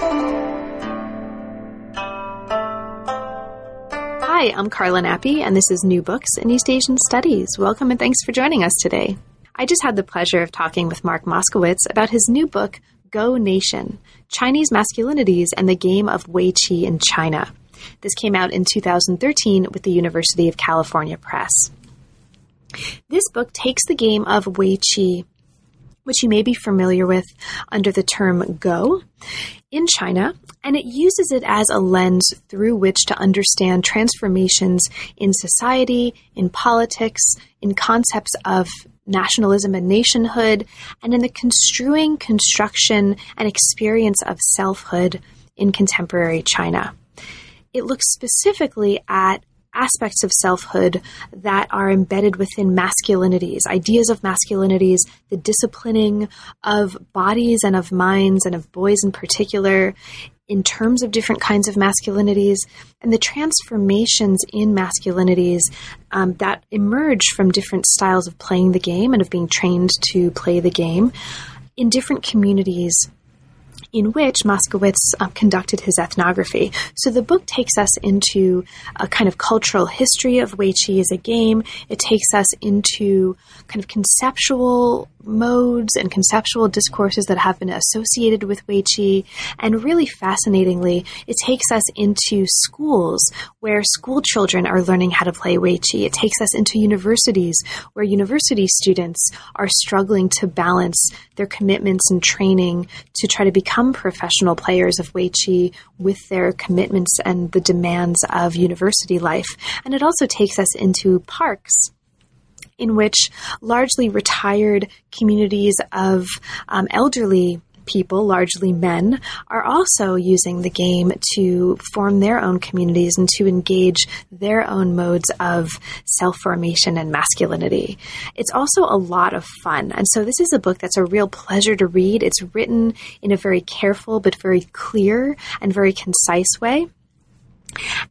Hi, I'm Carla Nappi, and this is New Books in East Asian Studies. Welcome and thanks for joining us today. I just had the pleasure of talking with Mark Moskowitz about his new book, Go Nation Chinese Masculinities and the Game of Wei Qi in China. This came out in 2013 with the University of California Press. This book takes the game of Wei Qi, which you may be familiar with under the term Go, in China, and it uses it as a lens through which to understand transformations in society, in politics, in concepts of nationalism and nationhood, and in the construing, construction, and experience of selfhood in contemporary China. It looks specifically at aspects of selfhood that are embedded within masculinities, ideas of masculinities, the disciplining of bodies and of minds and of boys in particular, in terms of different kinds of masculinities and the transformations in masculinities um, that emerge from different styles of playing the game and of being trained to play the game in different communities in which Moskowitz um, conducted his ethnography. So the book takes us into a kind of cultural history of Wei Qi as a game. It takes us into kind of conceptual modes and conceptual discourses that have been associated with Wei Qi. And really fascinatingly, it takes us into schools where school children are learning how to play Wei Qi. It takes us into universities where university students are struggling to balance their commitments and training to try to become professional players of Wei Qi with their commitments and the demands of university life. And it also takes us into parks in which largely retired communities of um, elderly people, largely men, are also using the game to form their own communities and to engage their own modes of self formation and masculinity. It's also a lot of fun. And so, this is a book that's a real pleasure to read. It's written in a very careful but very clear and very concise way.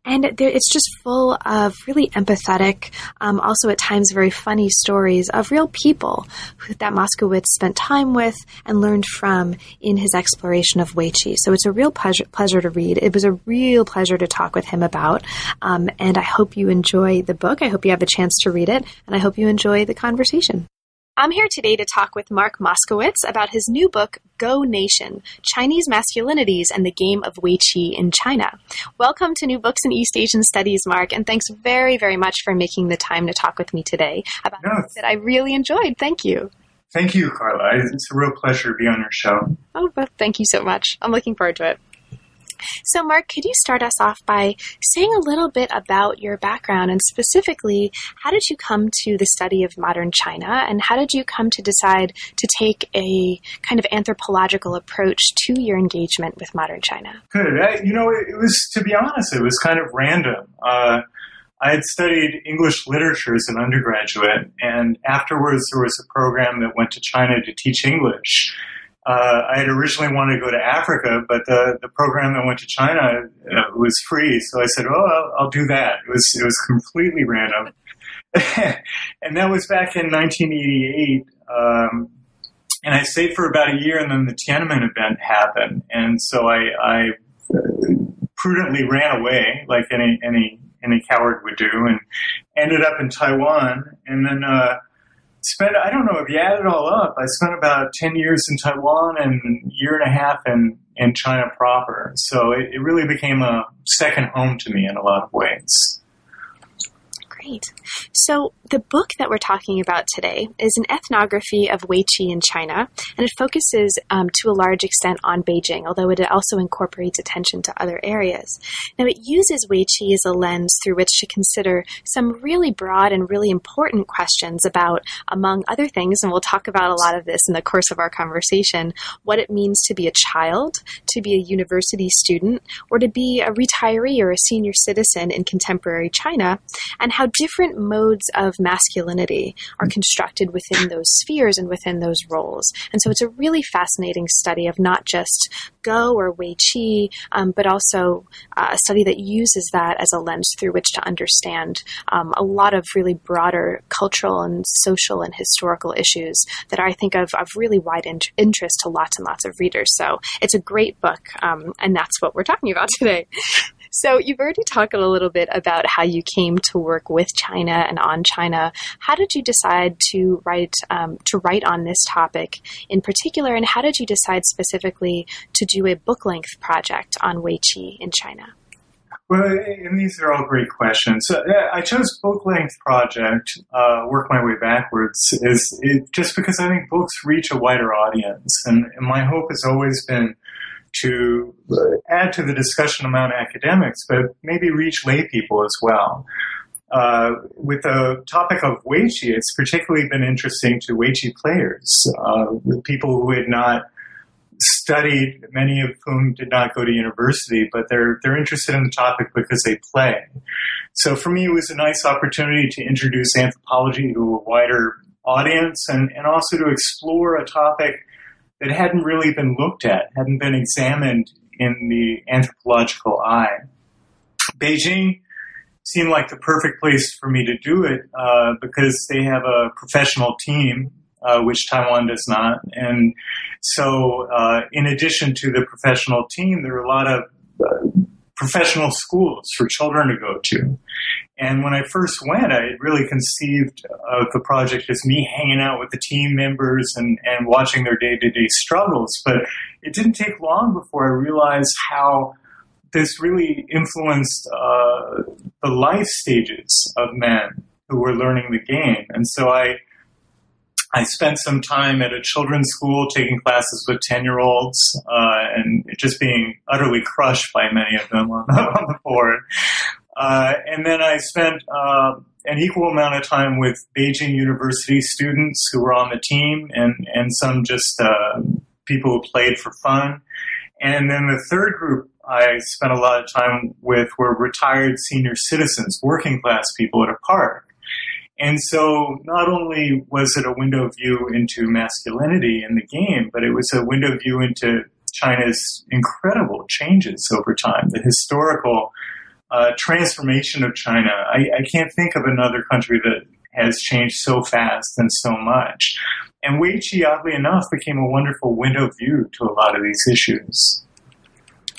And it's just full of really empathetic, um, also at times very funny stories of real people who, that Moskowitz spent time with and learned from in his exploration of Wei Qi. So it's a real pleasure, pleasure to read. It was a real pleasure to talk with him about. Um, and I hope you enjoy the book. I hope you have a chance to read it. And I hope you enjoy the conversation. I'm here today to talk with Mark Moskowitz about his new book, Go Nation Chinese Masculinities and the Game of Wei Qi in China. Welcome to New Books in East Asian Studies, Mark, and thanks very, very much for making the time to talk with me today about no. that I really enjoyed. Thank you. Thank you, Carla. It's a real pleasure to be on your show. Oh, well, thank you so much. I'm looking forward to it. So, Mark, could you start us off by saying a little bit about your background and specifically, how did you come to the study of modern China and how did you come to decide to take a kind of anthropological approach to your engagement with modern China? Good. I, you know, it, it, was, to be honest, it was kind of random. Uh, I had studied English literature as an undergraduate, and afterwards there was a program that went to China to teach English uh, I had originally wanted to go to Africa, but the, the program that went to China uh, was free. So I said, "Oh, I'll, I'll, do that." It was it was completely random, and that was back in 1988. Um, and I stayed for about a year, and then the Tiananmen event happened, and so I, I prudently ran away, like any any any coward would do, and ended up in Taiwan, and then. Uh, spent, I don't know if you add it all up, I spent about 10 years in Taiwan and a year and a half in, in China proper. So it, it really became a second home to me in a lot of ways. Great. So, the book that we're talking about today is an ethnography of Wei Qi in China, and it focuses um, to a large extent on Beijing, although it also incorporates attention to other areas. Now, it uses Wei Qi as a lens through which to consider some really broad and really important questions about, among other things, and we'll talk about a lot of this in the course of our conversation, what it means to be a child, to be a university student, or to be a retiree or a senior citizen in contemporary China, and how different modes of masculinity are constructed within those spheres and within those roles. And so it's a really fascinating study of not just Go or Wei Qi, um, but also uh, a study that uses that as a lens through which to understand um, a lot of really broader cultural and social and historical issues that I think of of really wide in- interest to lots and lots of readers. So it's a great book, um, and that's what we're talking about today. So you've already talked a little bit about how you came to work with China and on China. How did you decide to write um, to write on this topic in particular, and how did you decide specifically to do a book length project on Wei Qi in China? Well, and these are all great questions. So, I chose book length project, uh, work my way backwards, is it, just because I think books reach a wider audience, and, and my hope has always been to add to the discussion among academics, but maybe reach lay people as well. Uh, with the topic of Weiqi, it's particularly been interesting to Weiqi players, uh, people who had not studied, many of whom did not go to university, but they're they're interested in the topic because they play. So for me, it was a nice opportunity to introduce anthropology to a wider audience and, and also to explore a topic that hadn't really been looked at, hadn't been examined in the anthropological eye. Beijing seemed like the perfect place for me to do it uh, because they have a professional team, uh, which Taiwan does not. And so, uh, in addition to the professional team, there are a lot of uh, professional schools for children to go to. And when I first went, I really conceived of the project as me hanging out with the team members and, and watching their day to day struggles. But it didn't take long before I realized how this really influenced uh, the life stages of men who were learning the game. And so I, I spent some time at a children's school taking classes with 10 year olds uh, and just being utterly crushed by many of them on, on the board. Uh, and then I spent uh, an equal amount of time with Beijing University students who were on the team and, and some just uh, people who played for fun. And then the third group I spent a lot of time with were retired senior citizens, working class people at a park. And so not only was it a window view into masculinity in the game, but it was a window view into China's incredible changes over time, the historical uh, transformation of China. I, I can't think of another country that has changed so fast and so much. And Weiqi, oddly enough, became a wonderful window view to a lot of these issues.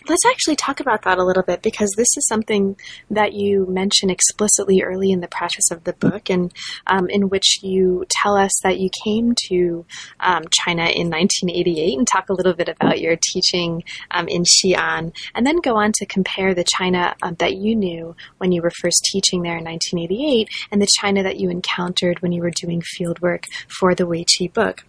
Let's actually talk about that a little bit because this is something that you mention explicitly early in the preface of the book, and um, in which you tell us that you came to um, China in 1988 and talk a little bit about your teaching um, in Xi'an, and then go on to compare the China um, that you knew when you were first teaching there in 1988 and the China that you encountered when you were doing fieldwork for the Wei Qi book.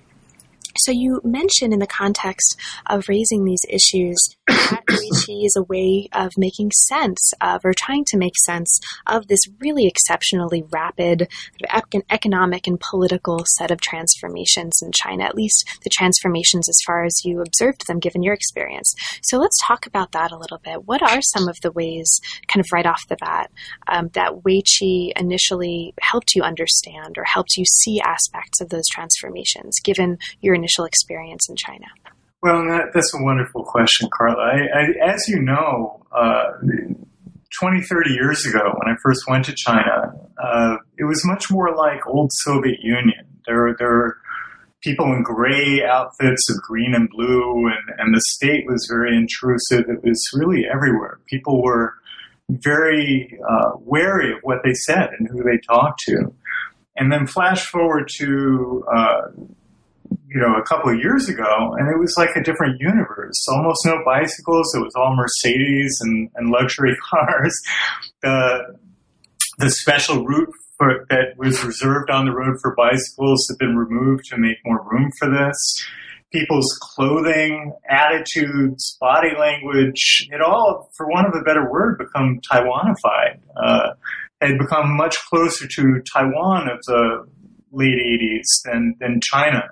So you mentioned in the context of raising these issues that Weiqi is a way of making sense of or trying to make sense of this really exceptionally rapid economic and political set of transformations in China, at least the transformations as far as you observed them given your experience. So let's talk about that a little bit. What are some of the ways, kind of right off the bat, um, that Weiqi initially helped you understand or helped you see aspects of those transformations given your initial experience in China? Well, that, that's a wonderful question, Carla. I, I, as you know, uh, 20, 30 years ago, when I first went to China, uh, it was much more like old Soviet Union. There, there were people in gray outfits of green and blue, and, and the state was very intrusive. It was really everywhere. People were very uh, wary of what they said and who they talked to. And then flash forward to uh, you know, a couple of years ago, and it was like a different universe. Almost no bicycles. It was all Mercedes and, and luxury cars. The the special route for, that was reserved on the road for bicycles had been removed to make more room for this. People's clothing, attitudes, body language, it all, for want of a better word, become Taiwanified. Uh, had become much closer to Taiwan of the late 80s than, than China.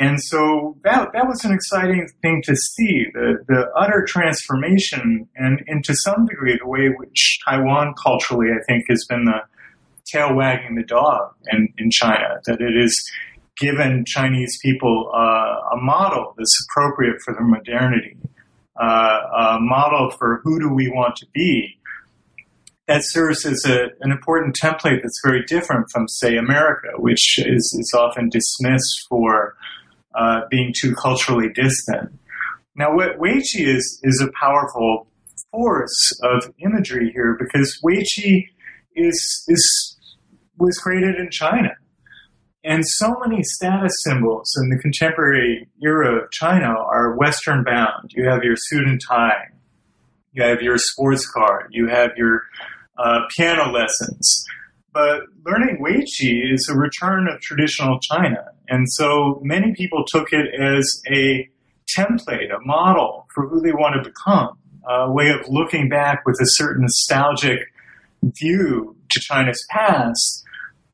And so that, that was an exciting thing to see, the, the utter transformation and, and to some degree the way which Taiwan culturally, I think, has been the tail wagging the dog in, in China, that it is given Chinese people uh, a model that's appropriate for their modernity, uh, a model for who do we want to be. That serves as a, an important template that's very different from, say, America, which is, is often dismissed for uh, being too culturally distant. Now, Weiqi is, is a powerful force of imagery here because Weiqi is, is, was created in China. And so many status symbols in the contemporary era of China are Western bound. You have your suit and tie, you have your sports car, you have your uh, piano lessons. But learning Weiqi is a return of traditional China. And so many people took it as a template, a model for who they want to become, a way of looking back with a certain nostalgic view to China's past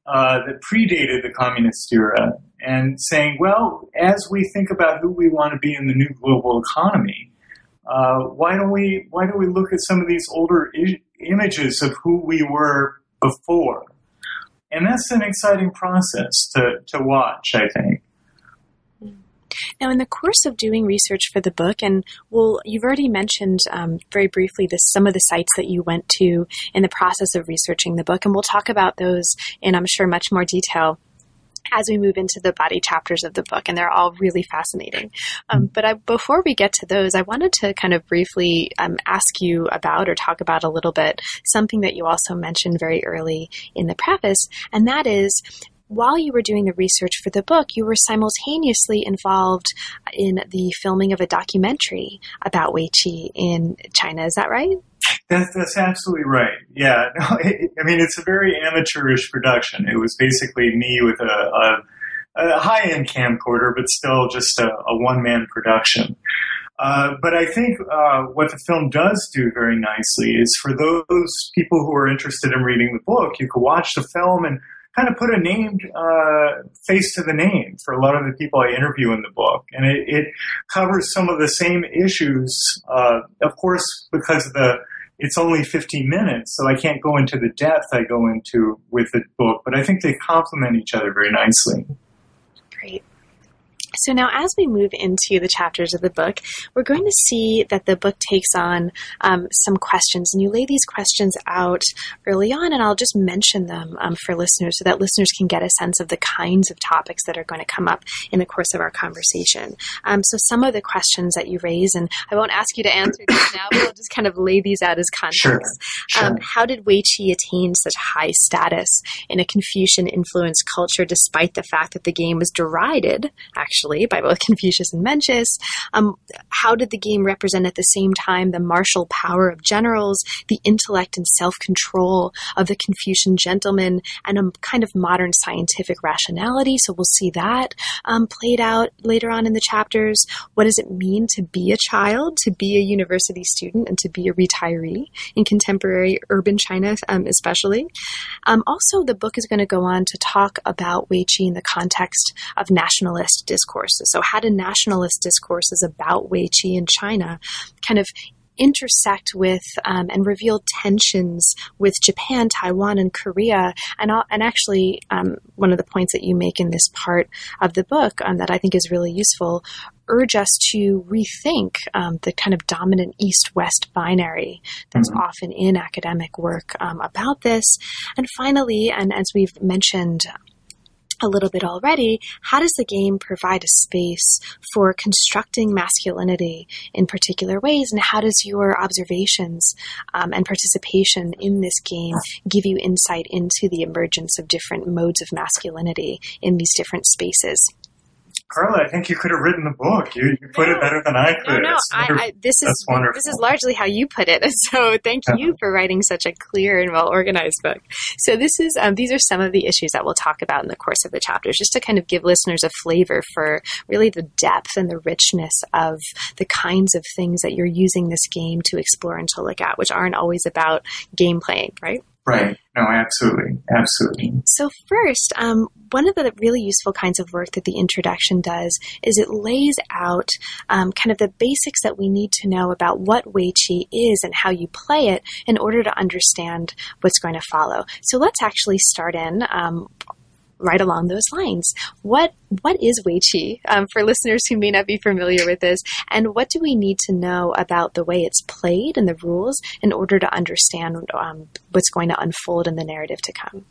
uh, that predated the communist era and saying, well, as we think about who we want to be in the new global economy, uh, why don't we why don't we look at some of these older I- images of who we were before? And that's an exciting process to, to watch, I think. Now, in the course of doing research for the book, and well, you've already mentioned um, very briefly some of the sites that you went to in the process of researching the book, and we'll talk about those in, I'm sure, much more detail as we move into the body chapters of the book, and they're all really fascinating. Um, but I, before we get to those, I wanted to kind of briefly um, ask you about or talk about a little bit something that you also mentioned very early in the preface, and that is while you were doing the research for the book, you were simultaneously involved in the filming of a documentary about Weiqi in China. Is that right? That's, that's absolutely right. Yeah. No, it, I mean, it's a very amateurish production. It was basically me with a, a, a high end camcorder, but still just a, a one man production. Uh, but I think uh, what the film does do very nicely is for those people who are interested in reading the book, you can watch the film and kind of put a named uh, face to the name for a lot of the people I interview in the book, and it, it covers some of the same issues. Uh, of course, because the it's only 15 minutes, so I can't go into the depth I go into with the book, but I think they complement each other very nicely. Great. So now, as we move into the chapters of the book, we're going to see that the book takes on um, some questions, and you lay these questions out early on, and I'll just mention them um, for listeners so that listeners can get a sense of the kinds of topics that are going to come up in the course of our conversation. Um, so, some of the questions that you raise, and I won't ask you to answer these now, but I'll just kind of lay these out as context. Sure. Sure. Um, how did Wei Qi attain such high status in a Confucian influenced culture, despite the fact that the game was derided, actually? Actually by both Confucius and Mencius. Um, how did the game represent at the same time the martial power of generals, the intellect and self control of the Confucian gentleman, and a kind of modern scientific rationality? So we'll see that um, played out later on in the chapters. What does it mean to be a child, to be a university student, and to be a retiree in contemporary urban China, um, especially? Um, also, the book is going to go on to talk about Wei Qi in the context of nationalist discourse discourses. So, how do nationalist discourses about Wei Qi in China kind of intersect with um, and reveal tensions with Japan, Taiwan, and Korea. And, and actually, um, one of the points that you make in this part of the book um, that I think is really useful urge us to rethink um, the kind of dominant east west binary that's mm-hmm. often in academic work um, about this. And finally, and as we've mentioned a little bit already, how does the game provide a space for constructing masculinity in particular ways? And how does your observations um, and participation in this game give you insight into the emergence of different modes of masculinity in these different spaces? Carla, I think you could have written the book. You, you put no, it better than I could. No, no, I, I, this is wonderful. this is largely how you put it. So thank you for writing such a clear and well organized book. So this is um, these are some of the issues that we'll talk about in the course of the chapters, just to kind of give listeners a flavor for really the depth and the richness of the kinds of things that you're using this game to explore and to look at, which aren't always about game playing, right? Right. No, absolutely. Absolutely. So, first, um, one of the really useful kinds of work that the introduction does is it lays out um, kind of the basics that we need to know about what Wei Qi is and how you play it in order to understand what's going to follow. So, let's actually start in. Um, right along those lines. What what is Wei Qi um, for listeners who may not be familiar with this, and what do we need to know about the way it's played and the rules in order to understand um, what's going to unfold in the narrative to come?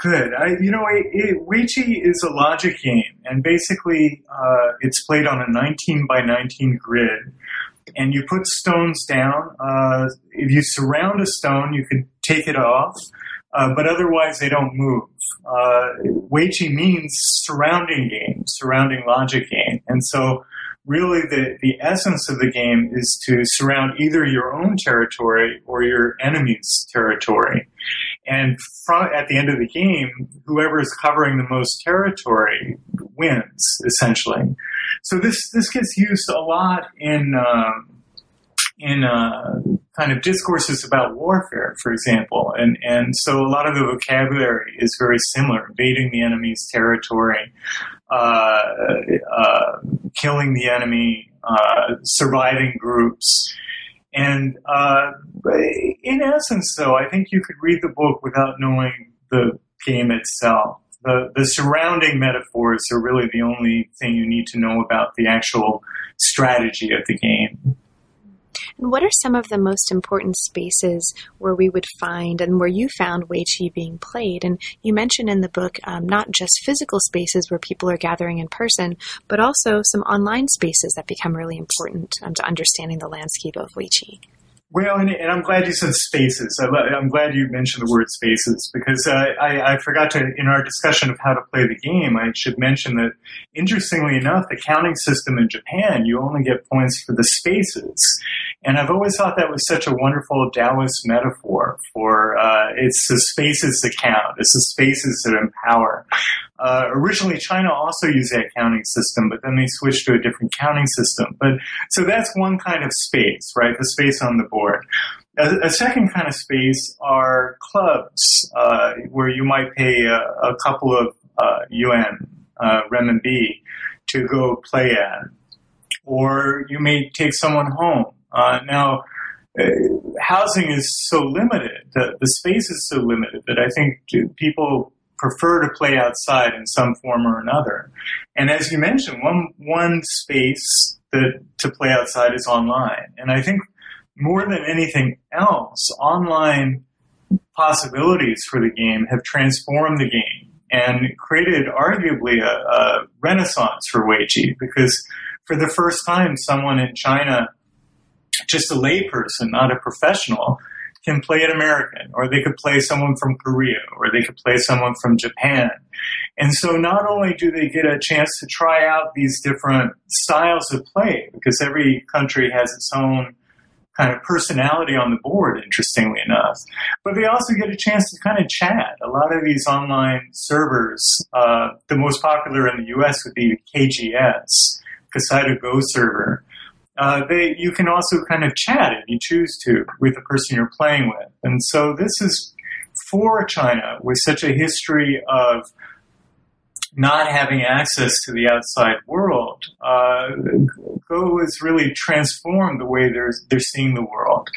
Good. I, you know, it, it, Wei Qi is a logic game, and basically, uh, it's played on a 19 by 19 grid. And you put stones down. Uh, if you surround a stone, you could take it off, uh, but otherwise they don't move uh, Wei Qi means surrounding game, surrounding logic game. And so really the, the essence of the game is to surround either your own territory or your enemy's territory. And from, at the end of the game, whoever is covering the most territory wins, essentially. So this, this gets used a lot in, um, in uh, kind of discourses about warfare, for example, and and so a lot of the vocabulary is very similar: invading the enemy's territory, uh, uh, killing the enemy, uh, surviving groups. And uh, in essence, though, I think you could read the book without knowing the game itself. The, the surrounding metaphors are really the only thing you need to know about the actual strategy of the game. And what are some of the most important spaces where we would find and where you found Wei Qi being played? And you mentioned in the book um, not just physical spaces where people are gathering in person, but also some online spaces that become really important um, to understanding the landscape of Wei Qi. Well, and, and, I'm glad you said spaces. I'm glad you mentioned the word spaces because uh, I, I, forgot to, in our discussion of how to play the game, I should mention that, interestingly enough, the counting system in Japan, you only get points for the spaces. And I've always thought that was such a wonderful Taoist metaphor for uh, it's the spaces that count, it's the spaces that empower. Uh, originally, China also used that counting system, but then they switched to a different counting system. But so that's one kind of space, right? The space on the board. A, a second kind of space are clubs, uh, where you might pay a, a couple of uh, yuan, uh, renminbi, to go play at, or you may take someone home. Uh, now, uh, housing is so limited, the, the space is so limited that I think people prefer to play outside in some form or another. And as you mentioned, one one space that to play outside is online. And I think more than anything else, online possibilities for the game have transformed the game and created arguably a, a renaissance for Wei Qi because for the first time, someone in China, just a layperson, not a professional, can play an American, or they could play someone from Korea, or they could play someone from Japan. And so not only do they get a chance to try out these different styles of play, because every country has its own kind of personality on the board, interestingly enough, but they also get a chance to kind of chat. A lot of these online servers, uh, the most popular in the US would be KGS, Kiseido Go server uh, they you can also kind of chat if you choose to with the person you're playing with. And so this is for China with such a history of not having access to the outside world. Uh, Go has really transformed the way they're they're seeing the world.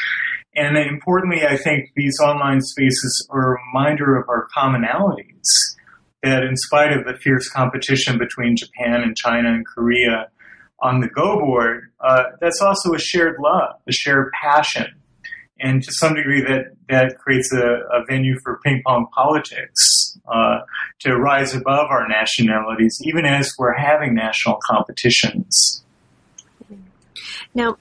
And importantly, I think these online spaces are a reminder of our commonalities. That in spite of the fierce competition between Japan and China and Korea, on the Go board, uh, that's also a shared love, a shared passion. And to some degree, that, that creates a, a venue for ping pong politics uh, to rise above our nationalities, even as we're having national competitions. Now,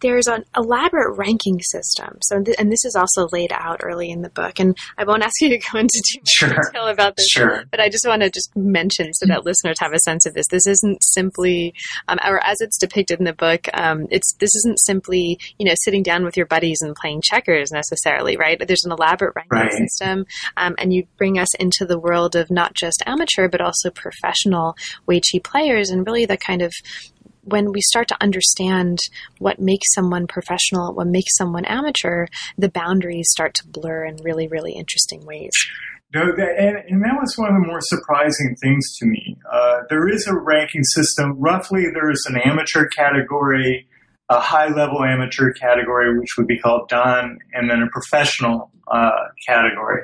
there's an elaborate ranking system. So, th- and this is also laid out early in the book. And I won't ask you to go into too much sure. detail about this, sure. but I just want to just mention so that mm-hmm. listeners have a sense of this. This isn't simply, um, or as it's depicted in the book, um, it's this isn't simply you know sitting down with your buddies and playing checkers necessarily, right? There's an elaborate ranking right. system, um, and you bring us into the world of not just amateur but also professional Wei Qi players, and really the kind of when we start to understand what makes someone professional, what makes someone amateur, the boundaries start to blur in really, really interesting ways. No, that, and, and, that was one of the more surprising things to me. Uh, there is a ranking system. Roughly, there is an amateur category, a high level amateur category, which would be called Dan, and then a professional uh, category.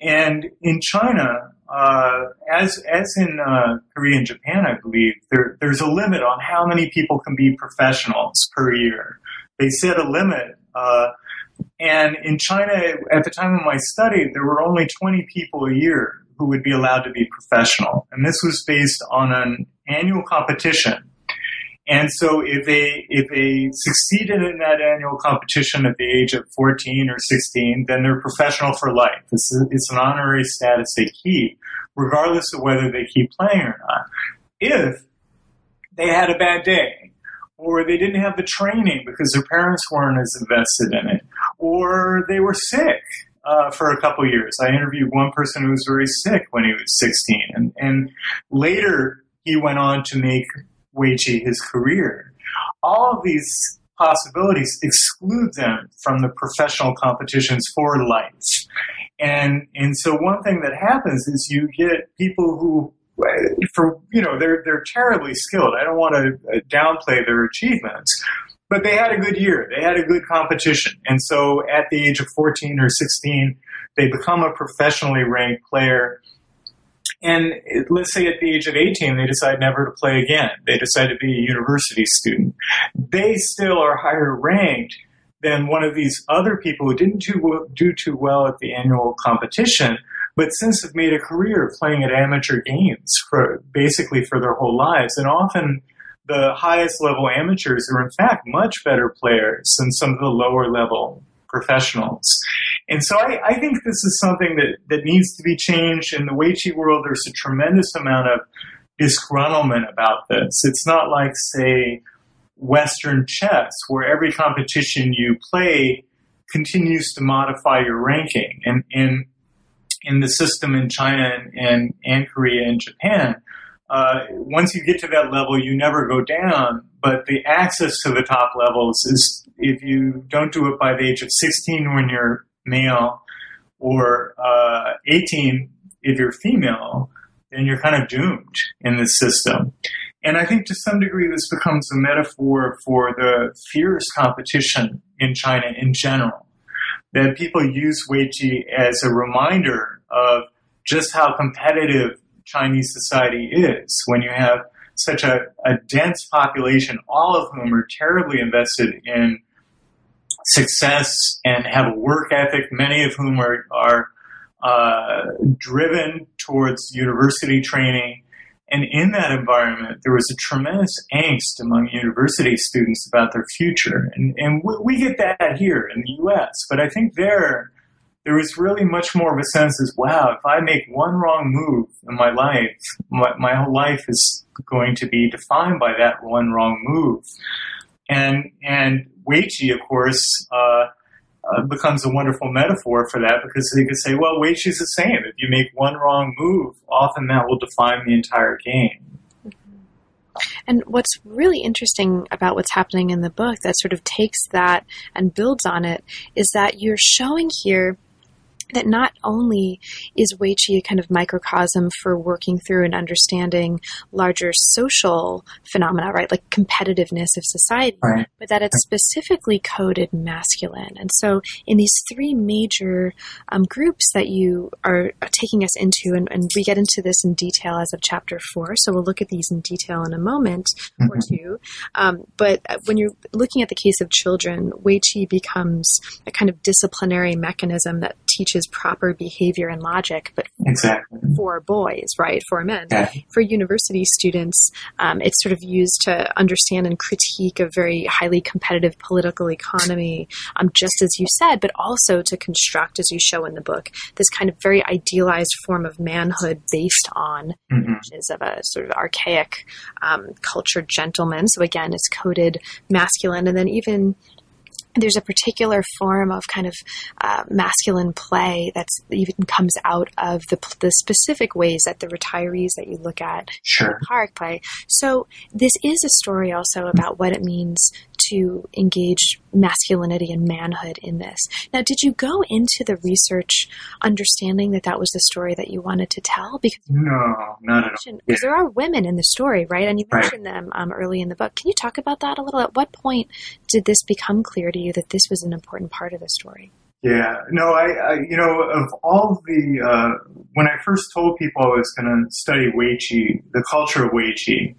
And in China, uh, as as in uh, Korea and Japan, I believe there, there's a limit on how many people can be professionals per year. They set a limit, uh, and in China, at the time of my study, there were only 20 people a year who would be allowed to be professional, and this was based on an annual competition and so if they if they succeeded in that annual competition at the age of 14 or 16, then they're professional for life. It's, it's an honorary status they keep, regardless of whether they keep playing or not. If they had a bad day, or they didn't have the training because their parents weren't as invested in it, or they were sick, uh, for a couple years. I interviewed one person who was very sick when he was 16, and, and later he went on to make Weiqi his career. All of these possibilities exclude them from the professional competitions for life. And, and so one thing that happens is you get people who, for, you know, they're, they're terribly skilled. I don't want to uh, downplay their achievements, but they had a good year. They had a good competition. And so at the age of 14 or 16, they become a professionally ranked player and let's say at the age of 18, they decide never to play again. They decide to be a university student. They still are higher ranked than one of these other people who didn't do, do too well at the annual competition, but since have made a career playing at amateur games for basically for their whole lives. And often the highest level amateurs are in fact much better players than some of the lower level professionals. And so I, I, think this is something that, that needs to be changed. In the Weiqi world, there's a tremendous amount of disgruntlement about this. It's not like, say, Western chess, where every competition you play continues to modify your ranking. And in, in the system in China and, and, and Korea and Japan, uh, once you get to that level, you never go down. But the access to the top levels is if you don't do it by the age of 16 when you're male or uh, 18 if you're female, then you're kind of doomed in the system. And I think to some degree this becomes a metaphor for the fierce competition in China in general. That people use Weiqi as a reminder of just how competitive Chinese society is when you have such a, a dense population, all of whom are terribly invested in success and have a work ethic, many of whom are, are uh, driven towards university training. And in that environment, there was a tremendous angst among university students about their future. And, and we, we get that here in the US, but I think there, there was really much more of a sense as, wow, if I make one wrong move in my life, my, my whole life is going to be defined by that one wrong move. And, and Weiqi, of course, uh, uh, becomes a wonderful metaphor for that because they could say, well, Weiqi's the same. If you make one wrong move, often that will define the entire game. And what's really interesting about what's happening in the book that sort of takes that and builds on it is that you're showing here that not only is Wei Weiqi a kind of microcosm for working through and understanding larger social phenomena, right, like competitiveness of society, right. but that it's specifically coded masculine. And so, in these three major um, groups that you are taking us into, and, and, we get into this in detail as of chapter four, so we'll look at these in detail in a moment mm-hmm. or two. Um, but uh, when you're looking at the case of children, Wei Weiqi becomes a kind of disciplinary mechanism that teaches proper behavior and logic, but exactly. for boys, right? For men. Yeah. For university students, um, it's sort of used to understand and critique a very highly competitive political economy, um, just as you said, but also to construct, as you show in the book, this kind of very idealized form of manhood based on mm-hmm. images of a sort of archaic um, cultured gentleman. So again, it's coded masculine, and then even there's a particular form of kind of uh, masculine play that's even comes out of the, the specific ways that the retirees that you look at sure. park play. So this is a story also about what it means to engage masculinity and manhood in this. Now, did you go into the research understanding that that was the story that you wanted to tell? Because no, not at all. Because there are women in the story, right? And you mentioned right. them um, early in the book. Can you talk about that a little? At what point did this become clear to you that this was an important part of the story? Yeah, no, I, I, you know, of all the, uh, when I first told people I was going to study Weiqi, the culture of Weiqi,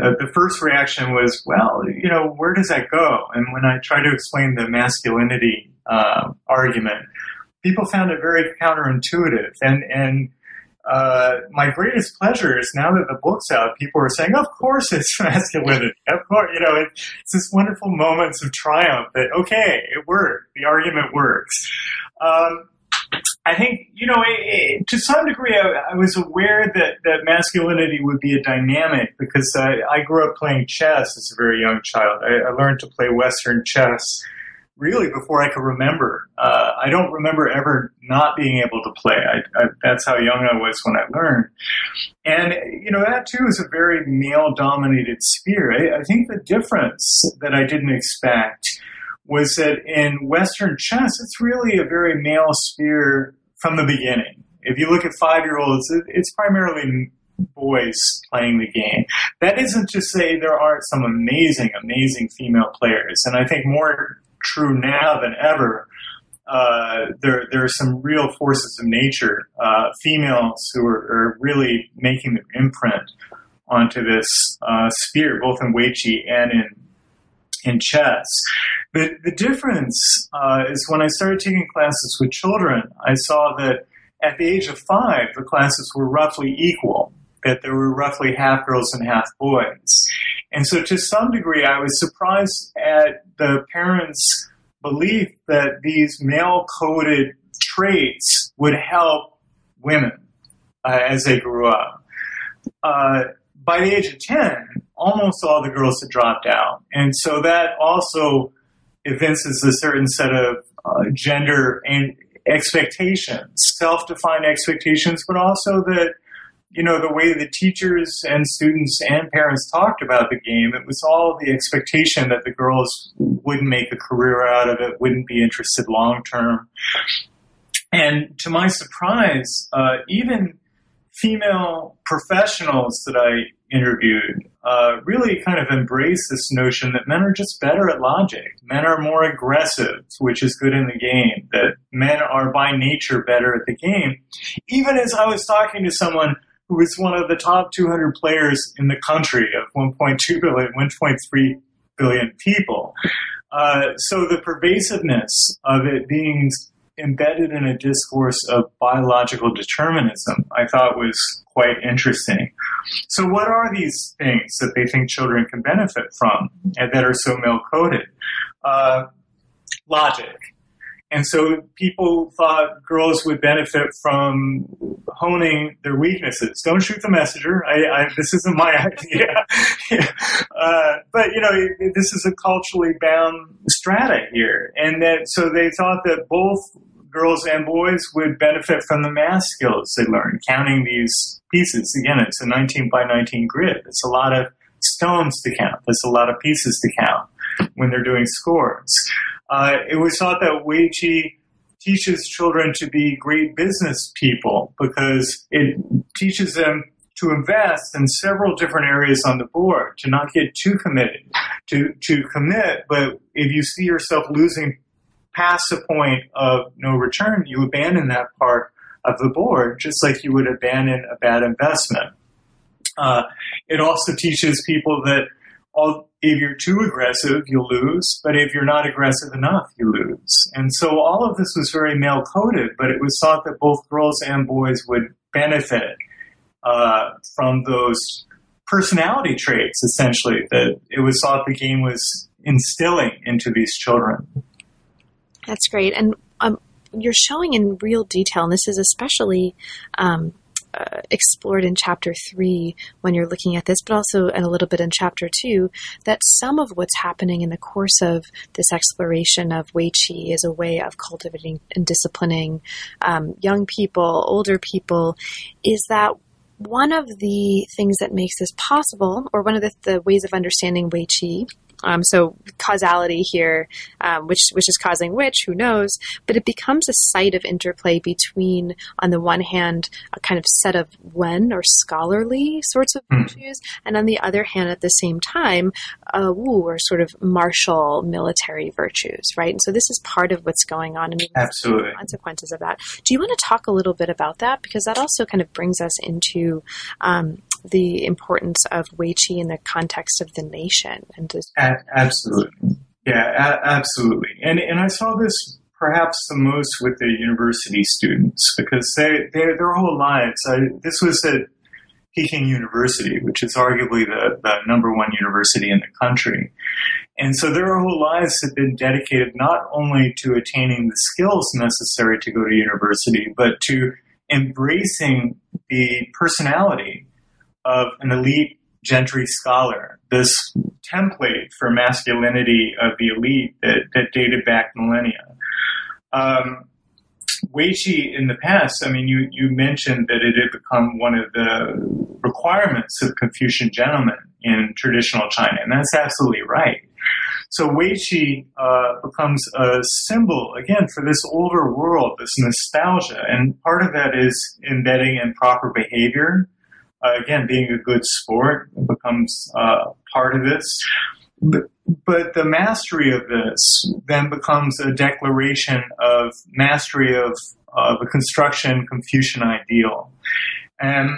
uh, the first reaction was, well, you know, where does that go? And when I tried to explain the masculinity uh, argument, people found it very counterintuitive. And and uh, my greatest pleasure is now that the book's out, people are saying, "Of course, it's masculinity. Of course, you know, it, it's this wonderful moments of triumph that okay, it worked. The argument works." Um, I think, you know, it, it, to some degree, I, I, was aware that, that masculinity would be a dynamic because I, I grew up playing chess as a very young child. I, I learned to play Western chess really before I could remember. Uh, I don't remember ever not being able to play. that's how young I was when I learned. And, you know, that too is a very male dominated sphere. I think the difference that I didn't expect was that in Western chess, it's really a very male sphere from the beginning. If you look at five year olds, it's primarily boys playing the game. That isn't to say there aren't some amazing, amazing female players. And I think more true now than ever. Uh, there, there are some real forces of nature, uh, females who are, are, really making their imprint onto this uh, sphere, both in Weiqi and in in chess. But the difference uh, is when I started taking classes with children, I saw that at the age of five, the classes were roughly equal, that there were roughly half girls and half boys. And so to some degree, I was surprised at the parents' belief that these male coded traits would help women uh, as they grew up. Uh, by the age of 10, almost all the girls had dropped out. And so that also evinces a certain set of uh, gender and expectations, self-defined expectations, but also that, you know, the way the teachers and students and parents talked about the game, it was all the expectation that the girls wouldn't make a career out of it, wouldn't be interested long term. And to my surprise, uh, even female professionals that I interviewed uh, really kind of embrace this notion that men are just better at logic. Men are more aggressive, which is good in the game. That men are by nature better at the game. Even as I was talking to someone who was one of the top 200 players in the country of 1.2 billion, 1.3 billion people. Uh, so the pervasiveness of it being embedded in a discourse of biological determinism, I thought was quite interesting. So, what are these things that they think children can benefit from and that are so male coded? Uh, logic. And so people thought girls would benefit from honing their weaknesses. Don't shoot the messenger. I, I, this isn't my idea. uh, but you know, this is a culturally bound strata here, and that so they thought that both girls and boys would benefit from the math skills they learned, counting these pieces. Again, it's a 19 by 19 grid. It's a lot of stones to count. There's a lot of pieces to count when they're doing scores. Uh, it was thought that Weiqi teaches children to be great business people because it teaches them to invest in several different areas on the board, to not get too committed, to, to commit, but if you see yourself losing past the point of no return, you abandon that part of the board, just like you would abandon a bad investment. Uh, it also teaches people that all, if you're too aggressive, you'll lose, but if you're not aggressive enough, you lose. And so all of this was very male coded, but it was thought that both girls and boys would benefit uh, from those personality traits, essentially, that it was thought the game was instilling into these children. That's great. And um, you're showing in real detail, and this is especially um, uh, explored in chapter three when you're looking at this, but also a little bit in chapter two, that some of what's happening in the course of this exploration of Wei Qi is a way of cultivating and disciplining um, young people, older people, is that one of the things that makes this possible, or one of the, the ways of understanding Wei Qi, um, so causality here, um, which which is causing which, who knows? But it becomes a site of interplay between, on the one hand, a kind of set of wen or scholarly sorts of mm. virtues, and on the other hand, at the same time, uh, Wu or sort of martial military virtues, right? And so this is part of what's going on, and absolutely consequences of that. Do you want to talk a little bit about that because that also kind of brings us into um, the importance of Wei Qi in the context of the nation and just- a- absolutely, yeah, a- absolutely. And and I saw this perhaps the most with the university students because they, they their whole lives. I, this was at Peking University, which is arguably the, the number one university in the country. And so their whole lives have been dedicated not only to attaining the skills necessary to go to university, but to embracing the personality of an elite gentry scholar, this template for masculinity of the elite that, that dated back millennia. Um, Wei Qi in the past, I mean, you, you mentioned that it had become one of the requirements of Confucian gentlemen in traditional China, and that's absolutely right. So Wei Qi uh, becomes a symbol, again, for this older world, this nostalgia, and part of that is embedding in proper behavior, uh, again, being a good sport becomes uh, part of this. But, but the mastery of this then becomes a declaration of mastery of, of a construction Confucian ideal. And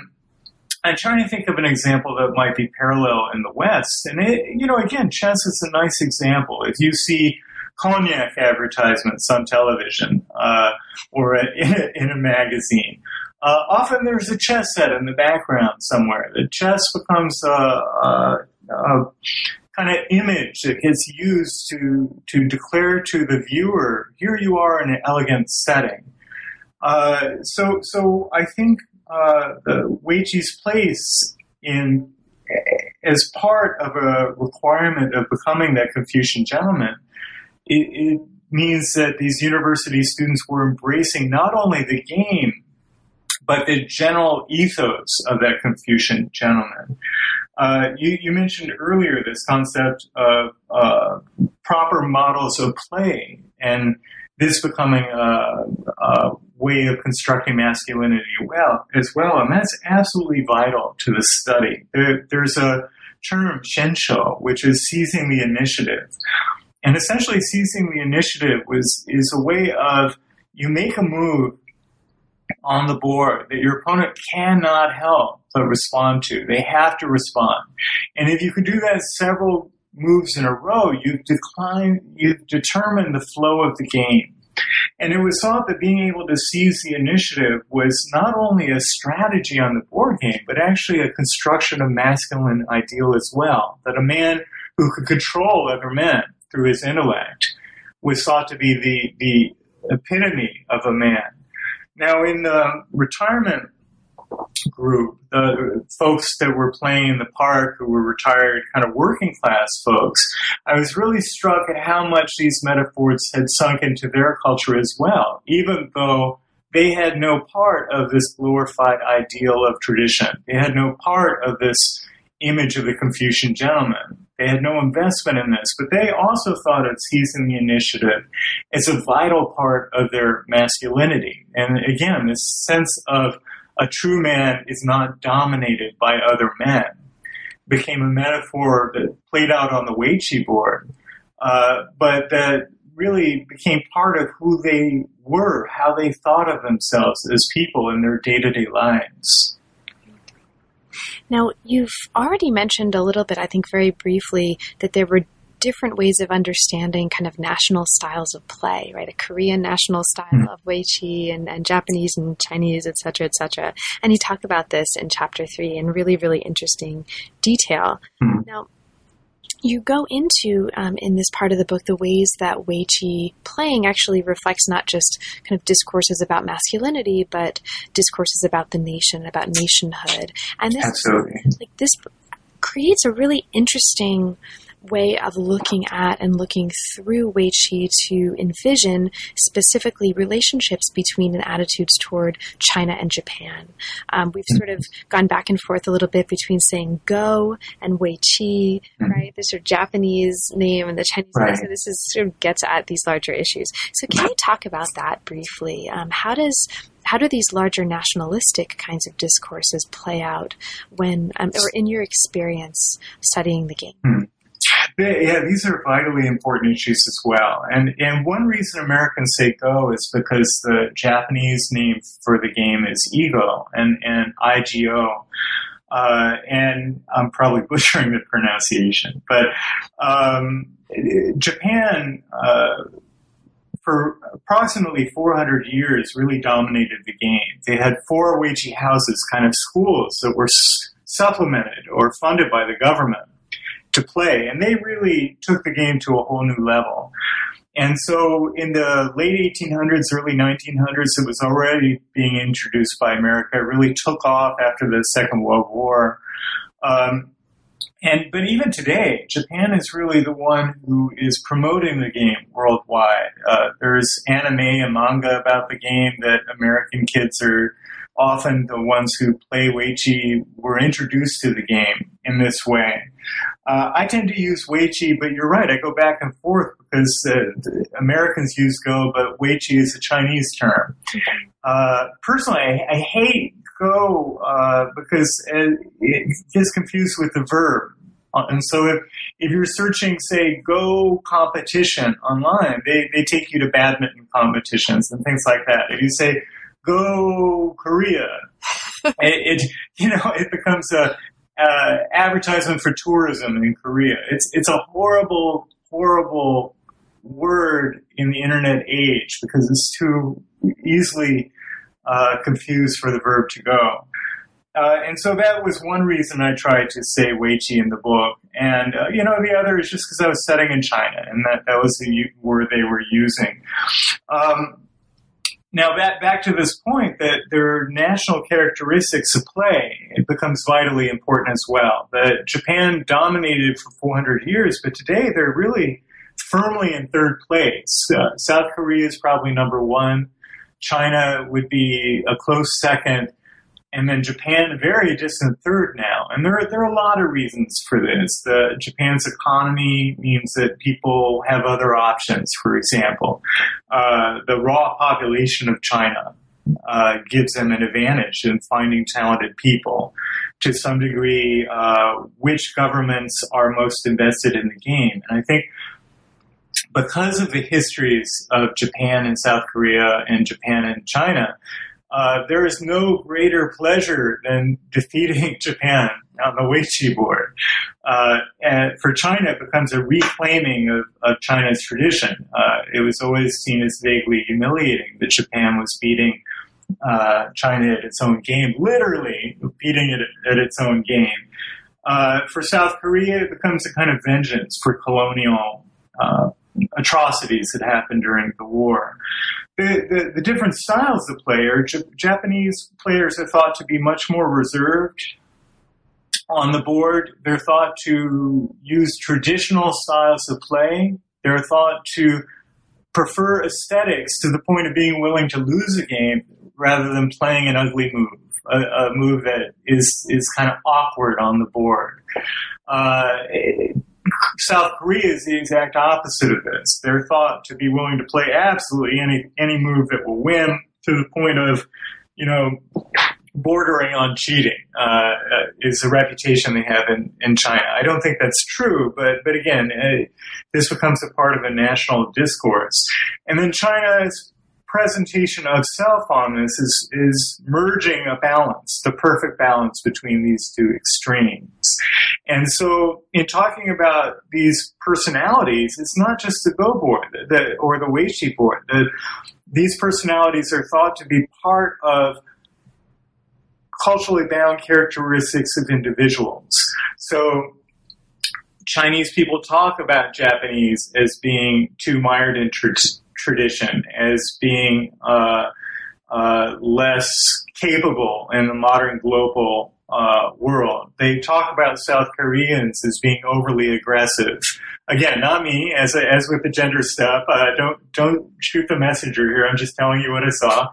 I'm trying to think of an example that might be parallel in the West. And it, you know, again, chess is a nice example. If you see cognac advertisements on television uh, or in, a, in a magazine, uh, often there's a chess set in the background somewhere. The chess becomes a, a, a kind of image that gets used to to declare to the viewer, here you are in an elegant setting. Uh, so, so I think uh, the Wei Qi's place in as part of a requirement of becoming that Confucian gentleman, it, it means that these university students were embracing not only the game but the general ethos of that Confucian gentleman. Uh, you, you, mentioned earlier this concept of uh, proper models of play and this becoming a, a, way of constructing masculinity well as well, and that's absolutely vital to the study. There, there's a term "xianshou," which is seizing the initiative, and essentially seizing the initiative was is a way of you make a move on the board that your opponent cannot help but respond to. They have to respond. And if you can do that several moves in a row, you decline, you determine the flow of the game. And it was thought that being able to seize the initiative was not only a strategy on the board game, but actually a construction of masculine ideal as well. That a man who could control other men through his intellect was thought to be the, the epitome of a man. Now, in the retirement group, the folks that were playing in the park who were retired, kind of working class folks, I was really struck at how much these metaphors had sunk into their culture as well, even though they had no part of this glorified ideal of tradition. They had no part of this image of the Confucian gentleman. They had no investment in this, but they also thought of seizing the initiative as a vital part of their masculinity. And again, this sense of a true man is not dominated by other men became a metaphor that played out on the Wei Qi board, uh, but that really became part of who they were, how they thought of themselves as people in their day to day lives. Now, you've already mentioned a little bit, I think very briefly, that there were different ways of understanding kind of national styles of play, right? A Korean national style mm. of Wei Qi and, and Japanese and Chinese, et cetera, et cetera. And you talk about this in chapter three in really, really interesting detail. Mm. Now, you go into um, in this part of the book the ways that Weiqi playing actually reflects not just kind of discourses about masculinity, but discourses about the nation, about nationhood, and this Absolutely. like this creates a really interesting way of looking at and looking through Wei Weiqi to envision specifically relationships between and attitudes toward China and Japan. Um, we've sort of gone back and forth a little bit between saying Go and Weiqi, mm-hmm. right? There's a Japanese name and the Chinese right. name, so this is sort of gets at these larger issues. So can you talk about that briefly? Um, how does how do these larger nationalistic kinds of discourses play out when, um, or in your experience studying the game? Hmm. Yeah, these are vitally important issues as well. And and one reason Americans say Go is because the Japanese name for the game is Igo and and IGO. Uh, and I'm probably butchering the pronunciation, but um, Japan, uh, for approximately 400 years, really dominated the game. They had four Weiqi houses, kind of schools that were supplemented or funded by the government to play. And they really took the game to a whole new level. And so in the late 1800s, early 1900s, it was already being introduced by America. It really took off after the Second World War. Um, and but even today, Japan is really the one who is promoting the game worldwide. Uh, there's anime and manga about the game that American kids are often the ones who play Weiqi were introduced to the game in this way. Uh, I tend to use Weiqi, but you're right. I go back and forth because uh, Americans use Go, but Weiqi is a Chinese term. Uh, personally, I, I, hate Go uh, because it, it, gets confused with the verb. Uh, and so if, if you're searching, say, Go competition online, they, they take you to badminton competitions and things like that. If you say go Korea. it, it, you know it becomes a uh, advertisement for tourism in Korea. It's it's a horrible horrible word in the internet age because it's too easily uh, confused for the verb to go. Uh, and so that was one reason I tried to say Weiqi in the book. And, uh, you know, the other is just because I was studying in China and that, that was the word they were using. Um, now, back, back to this point that there are national characteristics of play, it becomes vitally important as well. That Japan dominated for 400 years, but today they're really firmly in third place. Uh, South Korea is probably number one. China would be a close second and then Japan a very distant third now. And there are, there are a lot of reasons for this. The Japan's economy means that people have other options. For example, uh, the raw population of China uh, gives them an advantage in finding talented people. To some degree, uh, which governments are most invested in the game, and I think because of the histories of Japan and South Korea and Japan and China, uh, there is no greater pleasure than defeating Japan on the Weiqi board. Uh, and for China, it becomes a reclaiming of, of China's tradition. Uh, it was always seen as vaguely humiliating that Japan was beating uh, China at its own game, literally beating it at, its own game. Uh, for South Korea, it becomes a kind of vengeance for colonial uh, atrocities that happened during the war. The, the, the different styles of play J- Japanese players are thought to be much more reserved on the board. They're thought to use traditional styles of play. They're thought to prefer aesthetics to the point of being willing to lose a game rather than playing an ugly move, a, a move that is is kind of awkward on the board. Uh, South Korea is the exact opposite of this. They're thought to be willing to play absolutely any any move that will win to the point of, you know, bordering on cheating uh, is a reputation they have in, in China. I don't think that's true, but but again, uh, this becomes a part of a national discourse. And then China is presentation of self on this is, is merging a balance, the perfect balance between these two extremes. And so in talking about these personalities, it's not just the Go board the, or the Weiqi board. The, these personalities are thought to be part of culturally bound characteristics of individuals. So Chinese people talk about Japanese as being too mired in tr- tradition, as being uh, uh, less capable in the modern global uh, world. They talk about South Koreans as being overly aggressive. Again, not me, as as with the gender stuff. Uh, don't don't shoot the messenger here. I'm just telling you what I saw.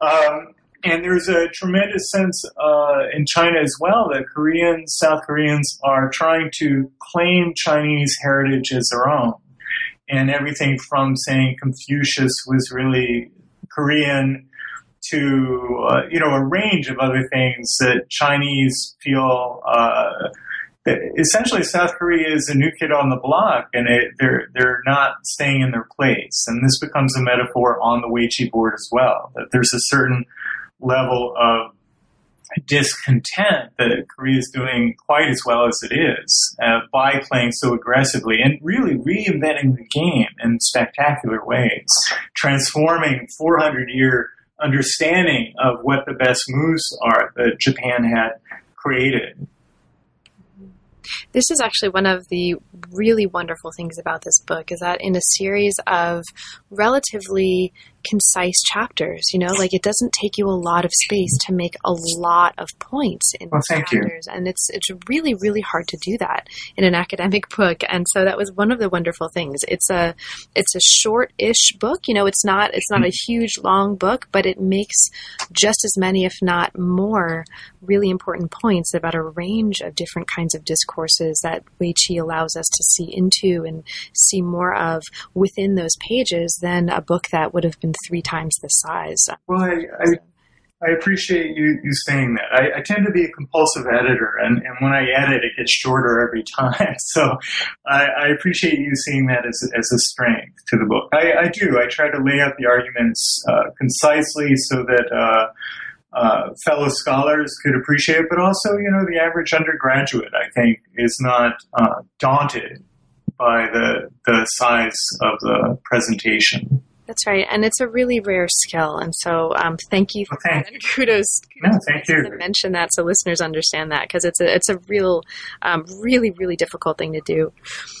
Um, and there's a tremendous sense uh, in China as well that Koreans, South Koreans, are trying to claim Chinese heritage as their own. And everything from saying Confucius was really Korean to uh, you know a range of other things that Chinese feel. Uh, essentially, South Korea is a new kid on the block, and it, they're they're not staying in their place. And this becomes a metaphor on the Weiqi board as well. That there's a certain level of discontent that Korea is doing quite as well as it is uh, by playing so aggressively and really reinventing the game in spectacular ways, transforming 400 year understanding of what the best moves are that Japan had created. This is actually one of the really wonderful things about this book is that in a series of relatively concise chapters. You know, like it doesn't take you a lot of space to make a lot of points in well, chapters, you. and it's it's really really hard to do that in an academic book. And so that was one of the wonderful things. It's a it's a short-ish book. You know, it's not it's not a mm-hmm. huge long book, but it makes just as many, if not more, really important points about a range of different kinds of discourses that Wei Qi allows us to see into and see more of within those pages than a book that would have been three times the size. Well, I, I, I appreciate you, you saying that. I, I, tend to be a compulsive editor, and, and when I edit, it gets shorter every time. So I, I appreciate you seeing that as, as a strength to the book. I, I do. I try to lay out the arguments uh, concisely so that. Uh, uh, fellow scholars could appreciate, but also, you know, the average undergraduate, I think, is not uh, daunted by the the size of the presentation. That's right, and it's a really rare skill, and so um, thank you for thank that. Kudos, kudos no, thank you. To mention that so listeners understand that because it's a it's a real, um, really really difficult thing to do.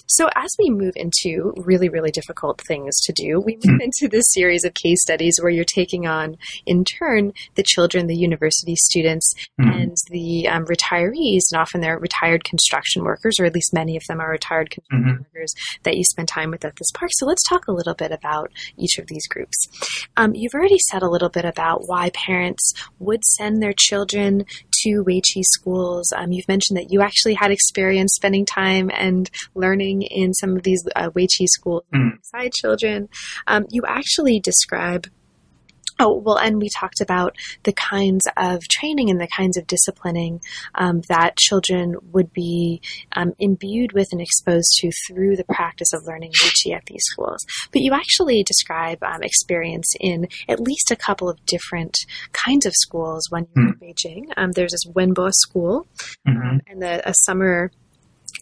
So as we move into really really difficult things to do, we move into this series of case studies where you're taking on in turn the children, the university students, mm-hmm. and the um, retirees, and often they're retired construction workers, or at least many of them are retired construction mm-hmm. workers that you spend time with at this park. So let's talk a little bit about each of these groups. Um, you've already said a little bit about why parents would send their children to Weiqi schools. Um, you've mentioned that you actually had experience spending time and learning in some of these uh, Weiqi schools mm. alongside children. Um, you actually describe Oh, well, and we talked about the kinds of training and the kinds of disciplining um, that children would be um, imbued with and exposed to through the practice of learning Weiqi at these schools. But you actually describe um, experience in at least a couple of different kinds of schools when you're mm. in Beijing. Um, there's this Wenbo school mm-hmm. and the, a summer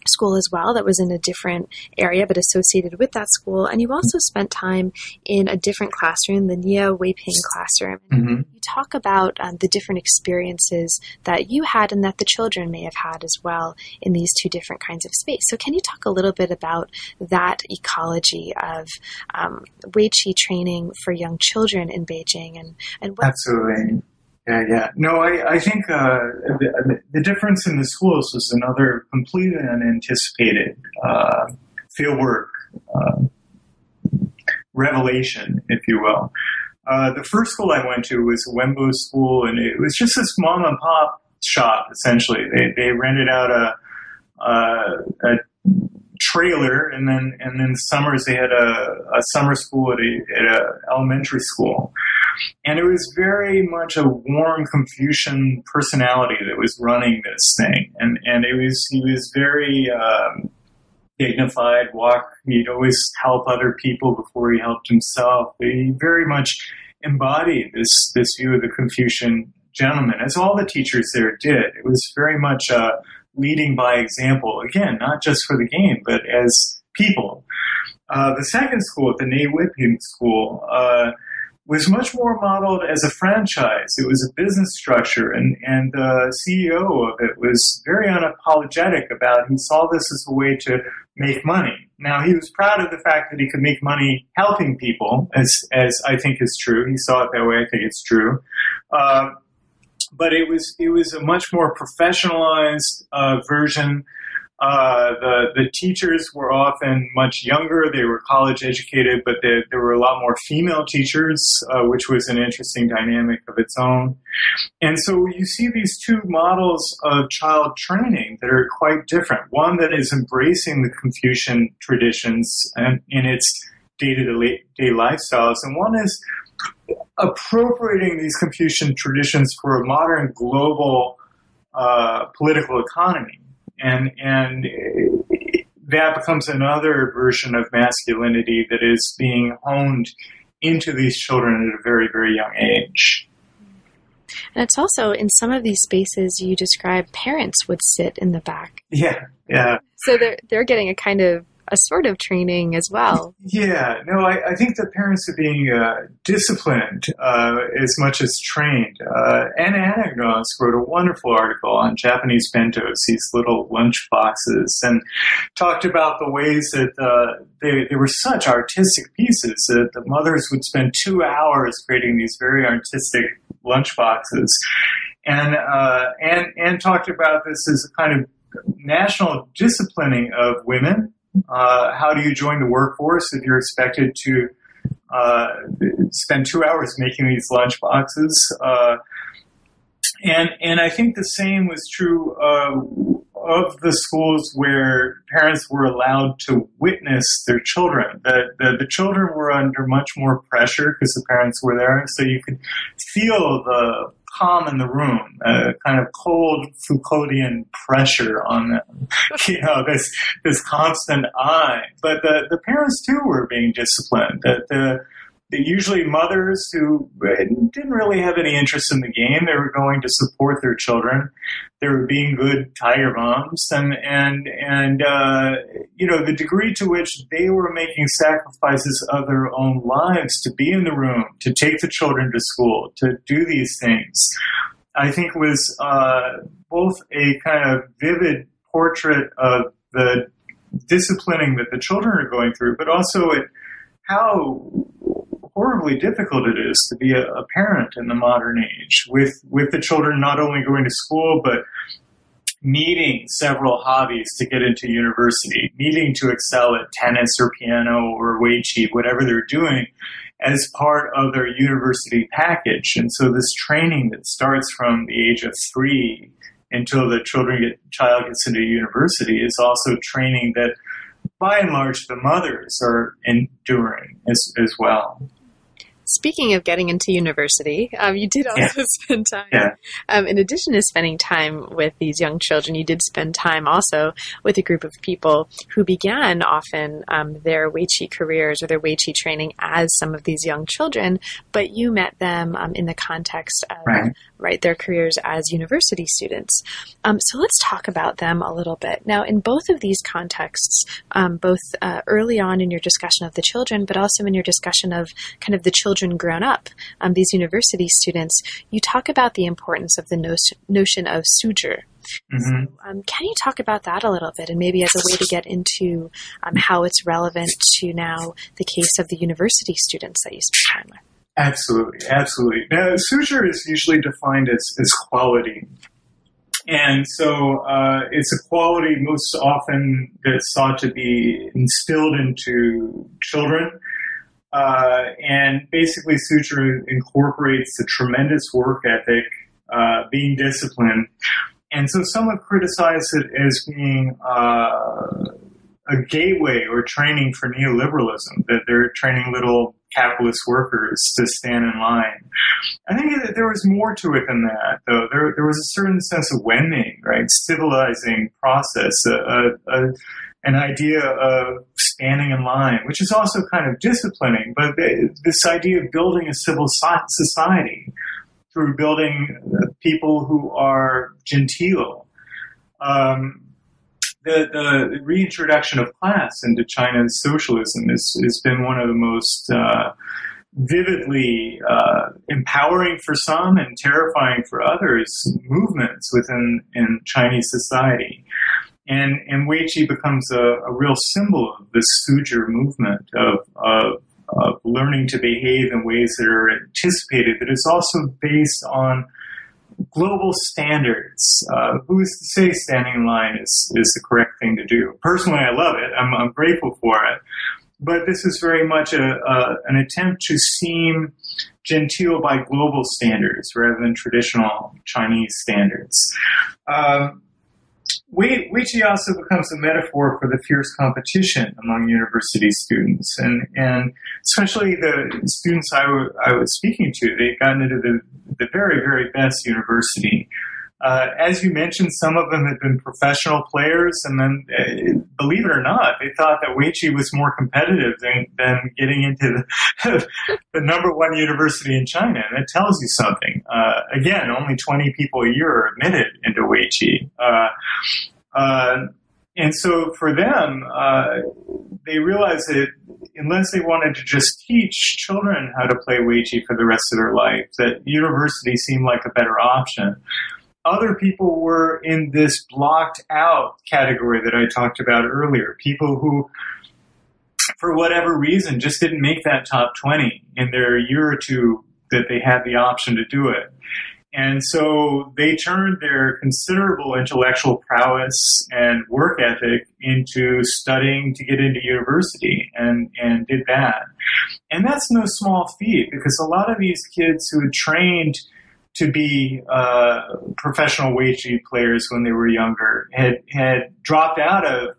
school as well that was in a different area but associated with that school. And you also spent time in a different classroom, the Nie Weiping classroom. Mm-hmm. You talk about um, the different experiences that you had and that the children may have had as well in these two different kinds of space. So, can you talk a little bit about that ecology of um, Wei Qi training for young children in Beijing and, and what Absolutely. Yeah, yeah. No, I, I think uh, the, the, difference in the schools was another completely unanticipated uh, fieldwork uh, revelation, if you will. Uh, the first school I went to was Wenbo School, and it was just this mom and pop shop, essentially. They, they rented out a, a, a trailer, and then and then summers they had a, a summer school at a, at a elementary school, and it was very much a warm Confucian personality that was running this thing, and and it was he was very. Um, dignified walk he'd always help other people before he helped himself he very much embodied this this view of the confucian gentleman as all the teachers there did it was very much a leading by example, again, not just for the game, but as people. Uh, the second school, the Nie Weiping School, uh, was much more modeled as a franchise. It was a business structure, and, and the CEO of it was very unapologetic about. He saw this as a way to make money. Now he was proud of the fact that he could make money helping people, as as I think is true. He saw it that way. I think it's true. Uh, but it was it was a much more professionalized uh, version uh, the the teachers were often much younger. They were college educated, but they, there were a lot more female teachers, uh, which was an interesting dynamic of its own. And so you see these two models of child training that are quite different. One that is embracing the Confucian traditions and in its day to day lifestyles, and one is appropriating these Confucian traditions for a modern global uh, political economy and and that becomes another version of masculinity that is being honed into these children at a very very young age. And it's also in some of these spaces you describe parents would sit in the back. Yeah, yeah. So they're they're getting a kind of a sort of training as well. Yeah, no, I, I think the parents are being uh, disciplined uh, as much as trained. Uh, Anna Anagnost wrote a wonderful article on Japanese bentos, these little lunch boxes, and talked about the ways that uh, they, they were such artistic pieces that the mothers would spend two hours creating these very artistic lunch boxes. And, uh, and, and talked about this as a kind of national disciplining of women uh, how do you join the workforce if you're expected to uh, spend two hours making these lunch boxes? Uh, and and I think the same was true uh, of the schools where parents were allowed to witness their children. The, the, the children were under much more pressure because the parents were there, so you could feel the calm in the room, a kind of cold Foucauldian pressure on them. you know, this this constant eye. But the the parents too were being disciplined. The, the usually mothers who didn't really have any interest in the game. They were going to support their children. They were being good tiger moms, and and and uh, you know the degree to which they were making sacrifices of their own lives to be in the room, to take the children to school, to do these things. I think was uh, both a kind of vivid portrait of the disciplining that the children are going through, but also it, how horribly difficult it is to be a, a parent in the modern age with with the children not only going to school but needing several hobbies to get into university, needing to excel at tennis or piano or weiqi, whatever they're doing, as part of their university package. And so this training that starts from the age of three until the children get, child gets into university is also training that by and large the mothers are enduring as, as well. Speaking of getting into university, um, you did also yeah. spend time. Yeah. Um, in addition to spending time with these young children, you did spend time also with a group of people who began often um, their Weiqi careers or their Weiqi training as some of these young children, but you met them um, in the context of right. Right. their careers as university students. Um, so let's talk about them a little bit now. In both of these contexts, um, both uh, early on in your discussion of the children, but also in your discussion of kind of the children grown up, um, these university students, you talk about the importance of the no- notion of suzhi. Mm-hmm. So, um, can you talk about that a little bit, and maybe as a way to get into um, how it's relevant to now the case of the university students that you spend time with? Absolutely, absolutely. Now, suzhi is usually defined as, as quality. And so uh, it's a quality most often that's sought to be instilled into children uh, and basically, Suzhi incorporates the tremendous work ethic, uh, being disciplined. And so some have criticized it as being uh, a gateway or training for neoliberalism, that they're training little capitalist workers to stand in line. I think that there was more to it than that, though. There, there was a certain sense of wenming, right? Civilizing process, a, a, an idea of standing in line, which is also kind of disciplining, but this idea of building a civil society through building people who are genteel. Um, the, the reintroduction of class into China's socialism has, has been one of the most uh, vividly uh, empowering for some and terrifying for others movements within in Chinese society. And, and Wei Qi becomes a, a real symbol of this Suzhi movement of, of, of learning to behave in ways that are anticipated, that is also based on global standards. Uh, who's to say standing in line is, is the correct thing to do? Personally, I love it. I'm, I'm grateful for it. But this is very much a, a, an attempt to seem genteel by global standards rather than traditional Chinese standards. Um, Qi also becomes a metaphor for the fierce competition among university students, and and especially the students I, w- I was speaking to. They'd gotten into the the very very best university. Uh, as you mentioned, some of them had been professional players, and then, uh, believe it or not, they thought that Wei Qi was more competitive than, than getting into the, the number one university in China. And that tells you something. Uh, again, only 20 people a year are admitted into Wei Qi. Uh, uh, and so for them, uh, they realized that unless they wanted to just teach children how to play Qi for the rest of their life, that university seemed like a better option other people were in this blocked out category that I talked about earlier. People who, for whatever reason, just didn't make that top 20 in their year or two that they had the option to do it. And so they turned their considerable intellectual prowess and work ethic into studying to get into university and, and did that. And that's no small feat because a lot of these kids who had trained – to be uh, professional Qi players when they were younger had had dropped out of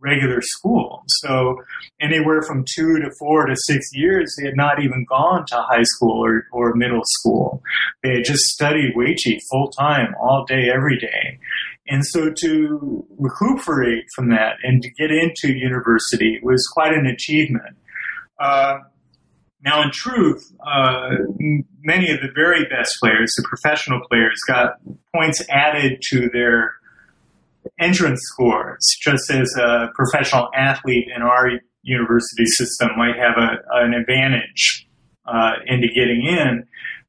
regular school. So anywhere from two to four to six years, they had not even gone to high school or, or middle school. They had just studied Wei Qi full time, all day, every day. And so to recuperate from that and to get into university was quite an achievement. Uh, now, in truth, uh, many of the very best players, the professional players, got points added to their entrance scores, just as a professional athlete in our university system might have a, an advantage uh, into getting in.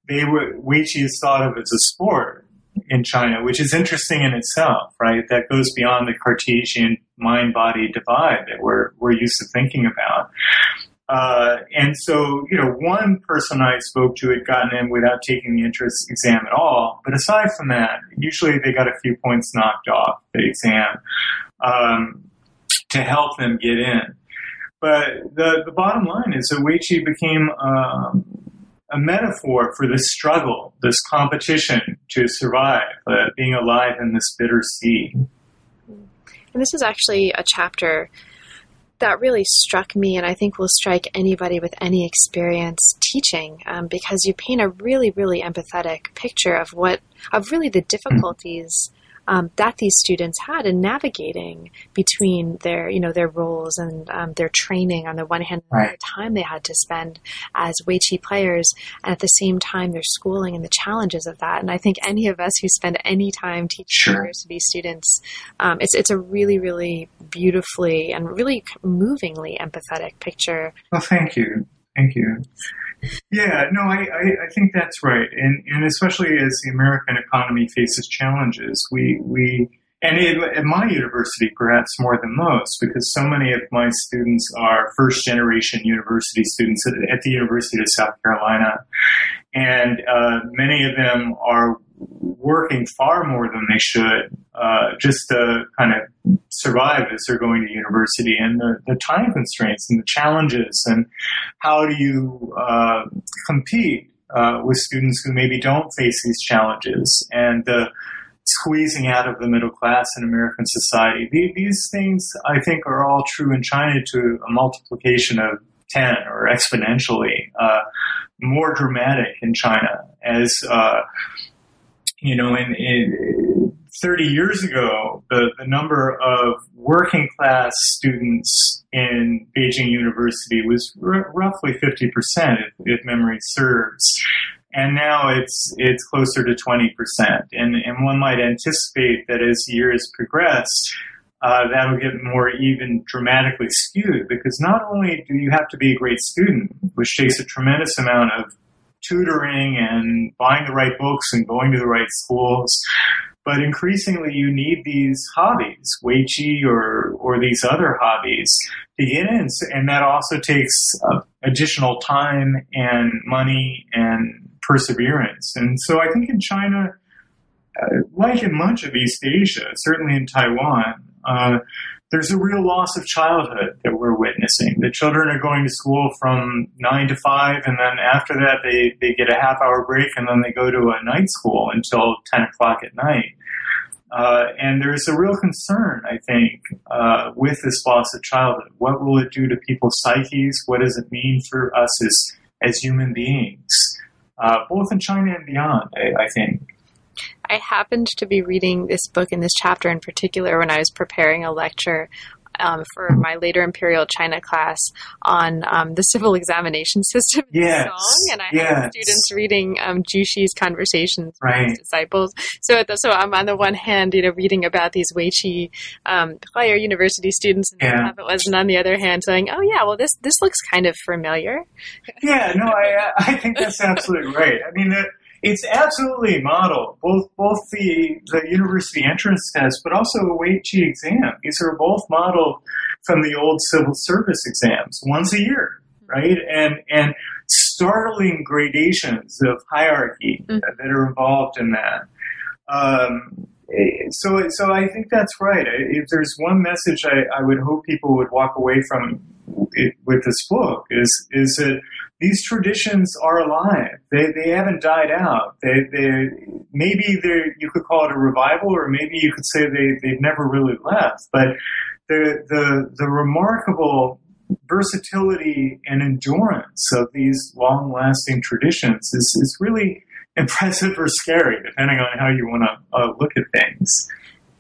They were Wei Qi is thought of as a sport in China, which is interesting in itself, right? That goes beyond the Cartesian mind-body divide that we're we're used to thinking about. Uh, and so, you know, one person I spoke to had gotten in without taking the entrance exam at all. But aside from that, usually they got a few points knocked off the exam um, to help them get in. But the, the bottom line is Qi became um, a metaphor for this struggle, this competition to survive, uh, being alive in this bitter sea. And this is actually a chapter that really struck me, and I think will strike anybody with any experience teaching, um, because you paint a really, really empathetic picture of what, of really the difficulties um, that these students had in navigating between their, you know, their roles and um, their training on the one hand, right. the time they had to spend as Wei Qi players, and at the same time their schooling and the challenges of that. And I think any of us who spend any time teaching sure. university students, um, it's it's a really, really beautifully and really movingly empathetic picture. Well, thank you, thank you. Yeah, no, I, I, I, think that's right, and and especially as the American economy faces challenges, we we and it, at my university perhaps more than most because so many of my students are first generation university students at, at the University of South Carolina, and uh, many of them are working far more than they should uh, just to kind of survive as they're going to university and the, the time constraints and the challenges and how do you uh, compete uh, with students who maybe don't face these challenges and the squeezing out of the middle class in American society. These things, I think, are all true in China to a multiplication of 10 or exponentially uh, more dramatic in China as uh, you know, in, in 30 years ago, the, the number of working class students in Beijing University was r- roughly 50%, if, if, memory serves. And now it's, it's closer to 20%. And, and one might anticipate that as years progress, uh, that'll get more even dramatically skewed because not only do you have to be a great student, which takes a tremendous amount of tutoring and buying the right books and going to the right schools, but increasingly you need these hobbies, Wei Qi or, or these other hobbies to get in. And that also takes uh, additional time and money and perseverance. And so I think in China, uh, like in much of East Asia, certainly in Taiwan, uh, there's a real loss of childhood that we're witnessing. The children are going to school from nine to five, and then after that, they, they get a half hour break, and then they go to a night school until 10 o'clock at night. Uh, and there's a real concern, I think, uh, with this loss of childhood. What will it do to people's psyches? What does it mean for us as, as human beings, uh, both in China and beyond, I, I think? I happened to be reading this book in this chapter in particular when I was preparing a lecture um, for my later Imperial China class on um, the civil examination system yes. Song, and I yes. had students reading um, Zhu Xi's conversations right. with his disciples. So, the, so I'm on the one hand, you know, reading about these Weiqi um, Higher University students, and yeah. it was, and on the other hand, saying, "Oh yeah, well this this looks kind of familiar." Yeah, no, I I think that's absolutely right. I mean. The, it's absolutely modeled both both the the university entrance test, but also the Wei Qi exam. These are both modeled from the old civil service exams, once a year, right? And and startling gradations of hierarchy mm-hmm. that are involved in that. Um, so, so I think that's right. If there's one message I, I would hope people would walk away from it, with this book is is that these traditions are alive. They, they haven't died out. They, they, maybe they you could call it a revival, or maybe you could say they, they've never really left. But the, the, the remarkable versatility and endurance of these long lasting traditions is, is really impressive or scary, depending on how you want to uh, look at things.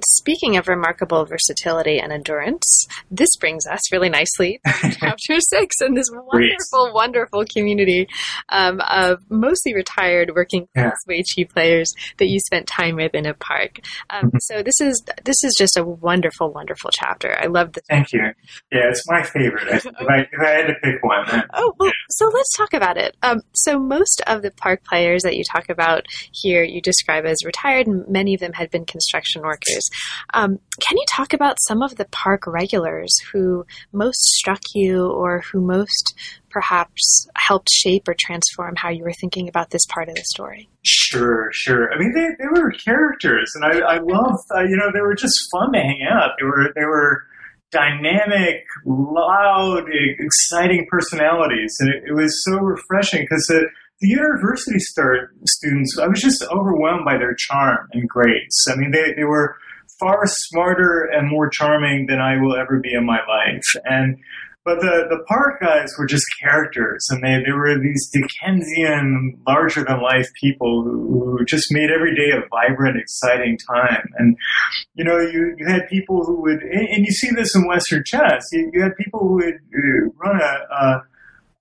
Speaking of remarkable versatility and endurance, this brings us really nicely to chapter six and this wonderful, wonderful community um, of mostly retired working class yeah. Wei Qi players that you spent time with in a park. Um, mm-hmm. So this is this is just a wonderful, wonderful chapter. I love the. Thank you. Yeah, it's my favorite. if, I, if I had to pick one. Oh well, so let's talk about it. Um, so most of the park players that you talk about here, you describe as retired, and many of them had been construction workers. Um, can you talk about some of the park regulars who most struck you or who most perhaps helped shape or transform how you were thinking about this part of the story? Sure, sure. I mean, they, they were characters, and I, I loved, uh, you know, they were just fun to hang out. They were, they were dynamic, loud, exciting personalities, and it, it was so refreshing because the, the university start students, I was just overwhelmed by their charm and grace. I mean, they, they were far smarter and more charming than I will ever be in my life. And but the, the park guys were just characters, and they, they were these Dickensian, larger than life people who, who just made every day a vibrant, exciting time. And you know, you, you had people who would, and you see this in Western chess. You, you had people who would uh, run a, a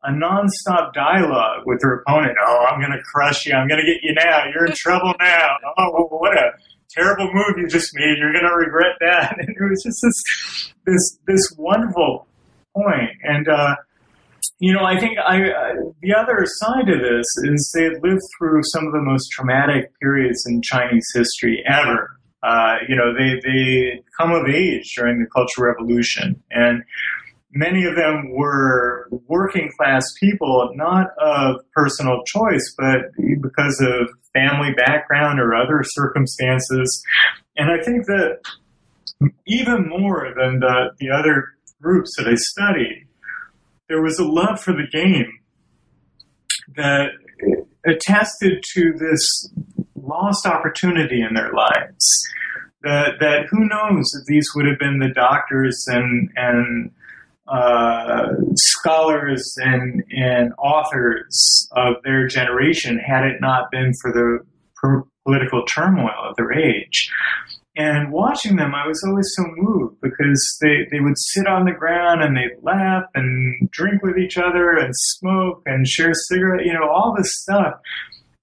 a nonstop dialogue with their opponent. Oh, I'm going to crush you. I'm going to get you now. You're in trouble now. Oh, what a terrible move you just made. You're going to regret that. And it was just this, this, this wonderful point. And, uh, you know, I think I, uh, the other side of this is they lived through some of the most traumatic periods in Chinese history ever. Uh, you know, they, they come of age during the Cultural Revolution. And many of them were working class people, not of personal choice, but because of family background or other circumstances. And I think that even more than the, the other groups that I studied, there was a love for the game that attested to this lost opportunity in their lives. That, that who knows if these would have been the doctors and, and uh, scholars and, and authors of their generation had it not been for the political turmoil of their age. And watching them, I was always so moved because they, they would sit on the ground and they'd laugh and drink with each other and smoke and share cigarette, you know, all this stuff.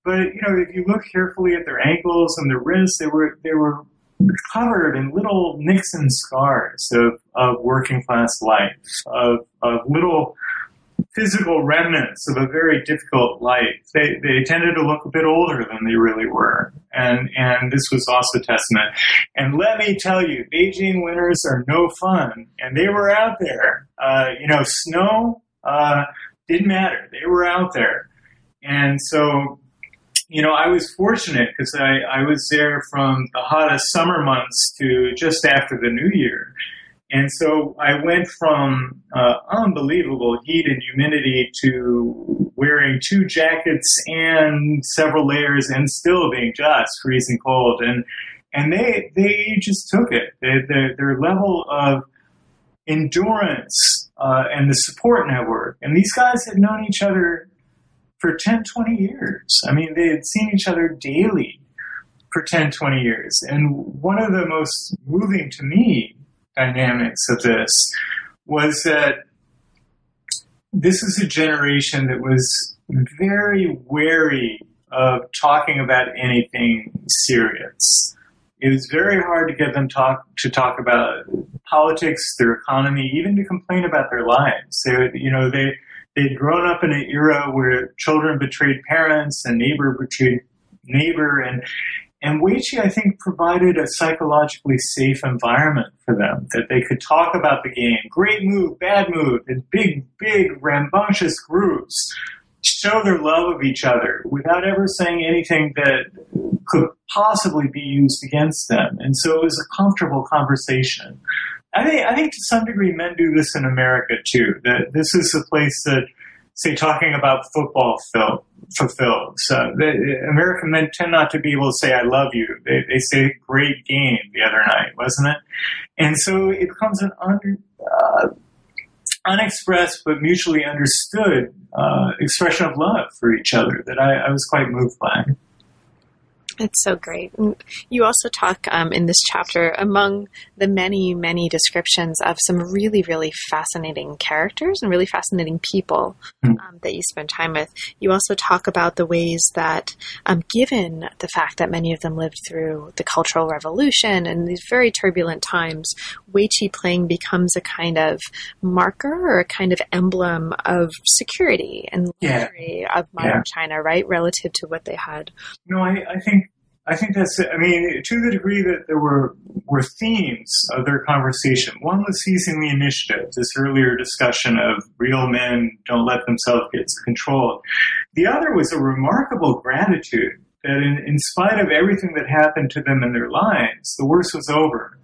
But, you know, if you look carefully at their ankles and their wrists, they were, they were covered in little nicks and scars of, of working class life, of, of little physical remnants of a very difficult life. They, they tended to look a bit older than they really were. And, and this was also testament. And let me tell you, Beijing winters are no fun. And they were out there. Uh, you know, snow, uh, didn't matter. They were out there. And so, you know, I was fortunate because I, I was there from the hottest summer months to just after the new year. And so I went from uh, unbelievable heat and humidity to wearing two jackets and several layers and still being just freezing cold. And and they they just took it. They, their, their level of endurance uh, and the support network. And these guys had known each other for 10, 20 years. I mean, they had seen each other daily for 10, 20 years. And one of the most moving to me dynamics of this was that this is a generation that was very wary of talking about anything serious. It was very hard to get them talk to talk about politics, their economy, even to complain about their lives. You know, they they'd grown up in an era where children betrayed parents and neighbor betrayed neighbor, and and Weiqi, I think, provided a psychologically safe environment for them that they could talk about the game, great move, bad move, in big, big, rambunctious groups, show their love of each other without ever saying anything that could possibly be used against them. And so it was a comfortable conversation. I think, I think to some degree men do this in America too. That this is a place that, say, talking about football fil- fulfills. Uh, the, American men tend not to be able to say "I love you." They, they say "Great game" the other night, wasn't it? And so it becomes an under, uh, unexpressed but mutually understood uh, expression of love for each other that I, I was quite moved by. It's so great. You also talk um, in this chapter, among the many, many descriptions of some really, really fascinating characters and really fascinating people hmm. um, that you spend time with. You also talk about the ways that, um, given the fact that many of them lived through the Cultural Revolution and these very turbulent times, Wei Weiqi playing becomes a kind of marker or a kind of emblem of security and luxury yeah. of modern yeah. China, right, relative to what they had. No, I, I think I think that's, I mean, to the degree that there were, were themes of their conversation. One was seizing the initiative, this earlier discussion of real men don't let themselves get controlled. The other was a remarkable gratitude that in, in spite of everything that happened to them in their lives, the worst was over.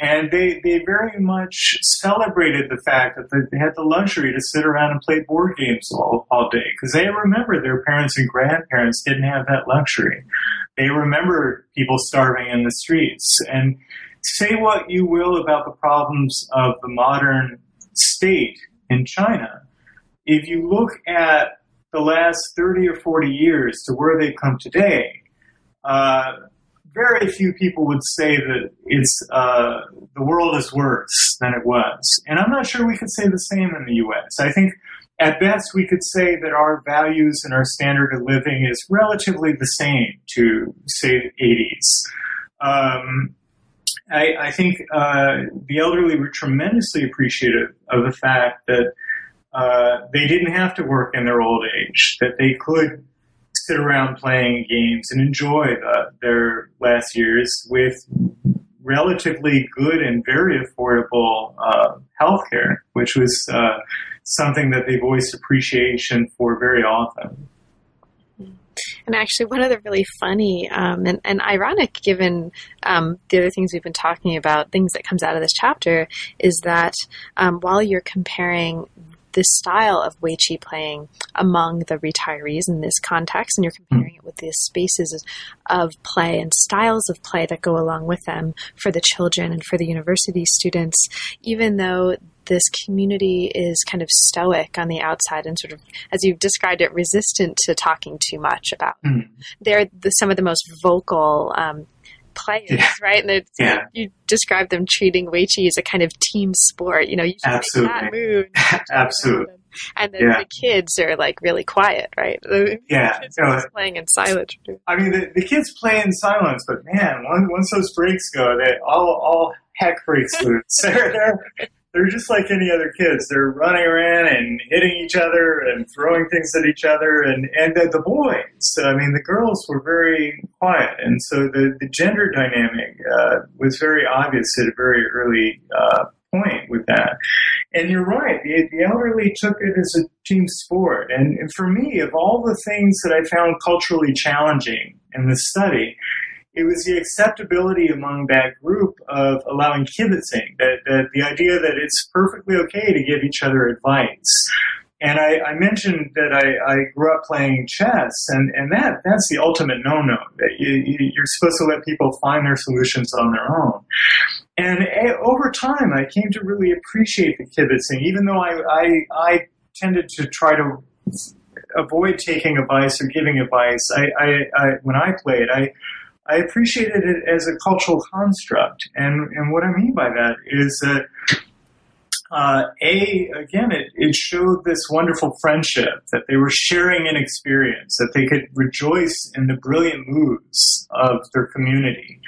And they, they very much celebrated the fact that they had the luxury to sit around and play board games all, all day because they remember their parents and grandparents didn't have that luxury. They remember people starving in the streets. And say what you will about the problems of the modern state in China. If you look at the last 30 or 40 years to where they've come today, uh, very few people would say that it's uh, the world is worse than it was. And I'm not sure we could say the same in the U.S. I think at best, we could say that our values and our standard of living is relatively the same to, say, the 80s. Um, I, I, think uh, the elderly were tremendously appreciative of the fact that uh, they didn't have to work in their old age, that they could sit around playing games and enjoy the, their last years with relatively good and very affordable uh, health care, which was uh, something that they voiced appreciation for very often. And actually, one of the really funny um, and, and, ironic, given um, the other things we've been talking about, things that comes out of this chapter, is that um, while you're comparing this style of Wei Qi playing among the retirees in this context, and you're comparing it with the spaces of play and styles of play that go along with them for the children and for the university students, even though this community is kind of stoic on the outside and sort of, as you've described it, resistant to talking too much about. Mm. They're the, some of the most vocal um, players, yeah. right? And yeah. you describe them treating Weiqi as a kind of team sport. You know, you absolutely make that move. absolutely. and then yeah. the kids are like really quiet, right? The yeah, kids are playing in silence. I mean, the, the kids play in silence, but man, once, once those breaks go, they all all heck breaks loose. they're, they're they're just like any other kids. They're running around and hitting each other and throwing things at each other. And, and the, the boys, I mean, the girls were very quiet. And so the, the gender dynamic uh, was very obvious at a very early uh, point with that. And you're right, the, the elderly took it as a team sport. And, and for me, of all the things that I found culturally challenging in the study, it was the acceptability among that group of allowing kibitzing, that, that the idea that it's perfectly okay to give each other advice. And I, I mentioned that I, I, grew up playing chess, and, and that that's the ultimate no-no. That you, you're supposed to let people find their solutions on their own. And eh, over time, I came to really appreciate the kibitzing, even though I, I, I tended to try to avoid taking advice or giving advice. I, I, I when I played, I I appreciated it as a cultural construct. And, and what I mean by that is that, uh, A, again, it, it showed this wonderful friendship that they were sharing an experience, that they could rejoice in the brilliant moves of their community.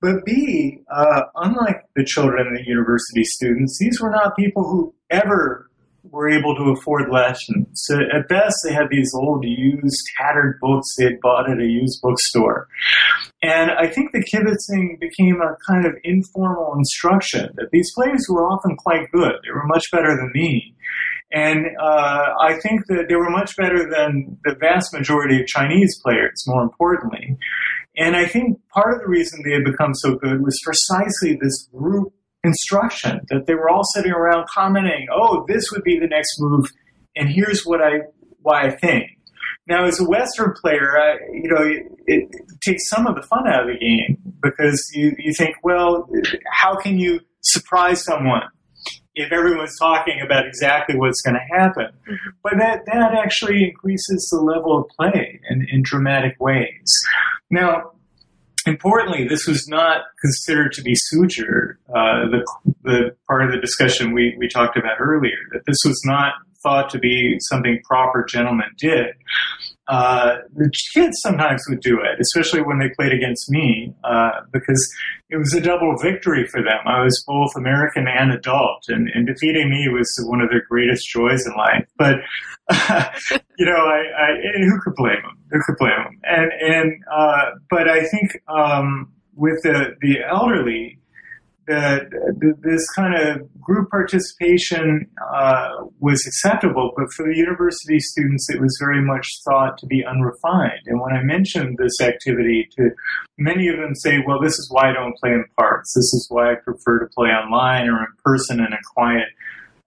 But B, uh, unlike the children and the university students, these were not people who ever were able to afford lessons. So at best, they had these old, used, tattered books they had bought at a used bookstore. And I think the kibitzing became a kind of informal instruction that these players were often quite good. They were much better than me. And uh, I think that they were much better than the vast majority of Chinese players, more importantly. And I think part of the reason they had become so good was precisely this group instruction that they were all sitting around commenting, "Oh, this would be the next move, and here's what I why I think." Now, as a Western player, I, you know, it, it, takes some of the fun out of the game because you, you think, well, how can you surprise someone if everyone's talking about exactly what's going to happen? Mm-hmm. But that, that actually increases the level of play in, in dramatic ways. Now, Importantly, this was not considered to be suzhi, uh, the, the part of the discussion we, we talked about earlier, that this was not thought to be something proper gentlemen did. Uh, the kids sometimes would do it, especially when they played against me, uh, because it was a double victory for them. I was both American and adult, and, and defeating me was one of their greatest joys in life. But uh, you know, I, I who could blame them? Who could blame them? And and uh, but I think um, with the the elderly, that this kind of group participation uh, was acceptable, but for the university students, it was very much thought to be unrefined. And when I mentioned this activity to many of them say, well, this is why I don't play in parks. This is why I prefer to play online or in person in a quiet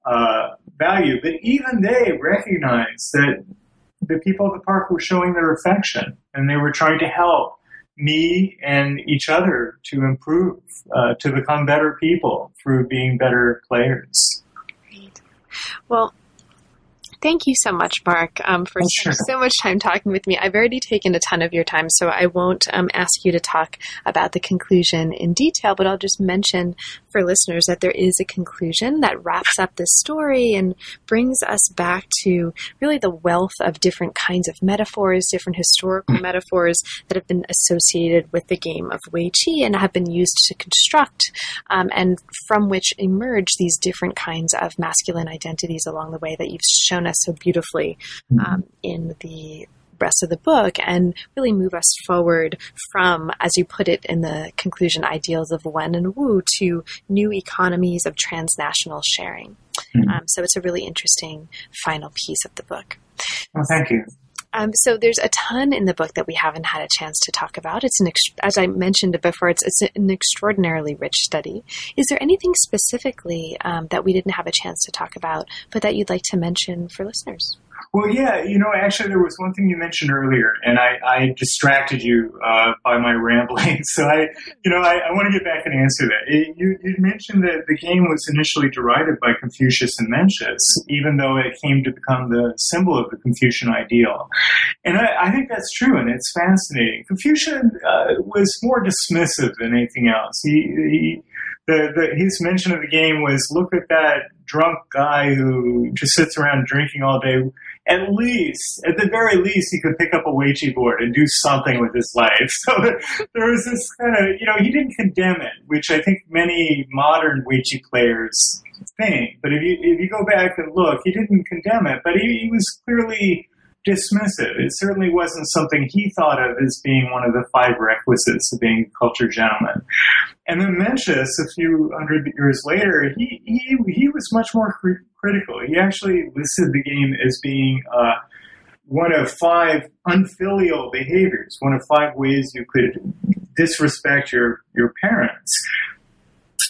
uh, value. But even they recognized that the people at the park were showing their affection and they were trying to help me and each other to improve, uh, to become better people through being better players. Great. Well, Thank you so much, Marc, um, for oh, sure. so much time talking with me. I've already taken a ton of your time, so I won't um, ask you to talk about the conclusion in detail, but I'll just mention for listeners that there is a conclusion that wraps up this story and brings us back to really the wealth of different kinds of metaphors, different historical mm. metaphors that have been associated with the game of Wei Qi and have been used to construct um, and from which emerge these different kinds of masculine identities along the way that you've shown us so beautifully mm-hmm. um, in the rest of the book and really move us forward from, as you put it in the conclusion, ideals of Wen and Wu to new economies of transnational sharing. Mm-hmm. Um, so it's a really interesting final piece of the book. Well, thank you. Um, so there's a ton in the book that we haven't had a chance to talk about. It's an, ex- as I mentioned before, it's, it's an extraordinarily rich study. Is there anything specifically um, that we didn't have a chance to talk about, but that you'd like to mention for listeners? Well, yeah, you know, actually, there was one thing you mentioned earlier, and I, I distracted you uh, by my rambling. So I, you know, I, I want to get back and answer that. It, you, you mentioned that the game was initially derided by Confucius and Mencius, even though it came to become the symbol of the Confucian ideal. And I, I think that's true, and it's fascinating. Confucius uh, was more dismissive than anything else. He, he the, the his mention of the game was look at that drunk guy who just sits around drinking all day. At least, at the very least, he could pick up a Weiqi board and do something with his life. So there was this kind of, you know, he didn't condemn it, which I think many modern Weiqi players think. But if you if you go back and look, he didn't condemn it, but he, he was clearly dismissive. It certainly wasn't something he thought of as being one of the five requisites of being a cultured gentleman. And then Mencius, a few hundred years later, he, he, he was much more critical. He actually listed the game as being uh, one of five unfilial behaviors, one of five ways you could disrespect your, your parents.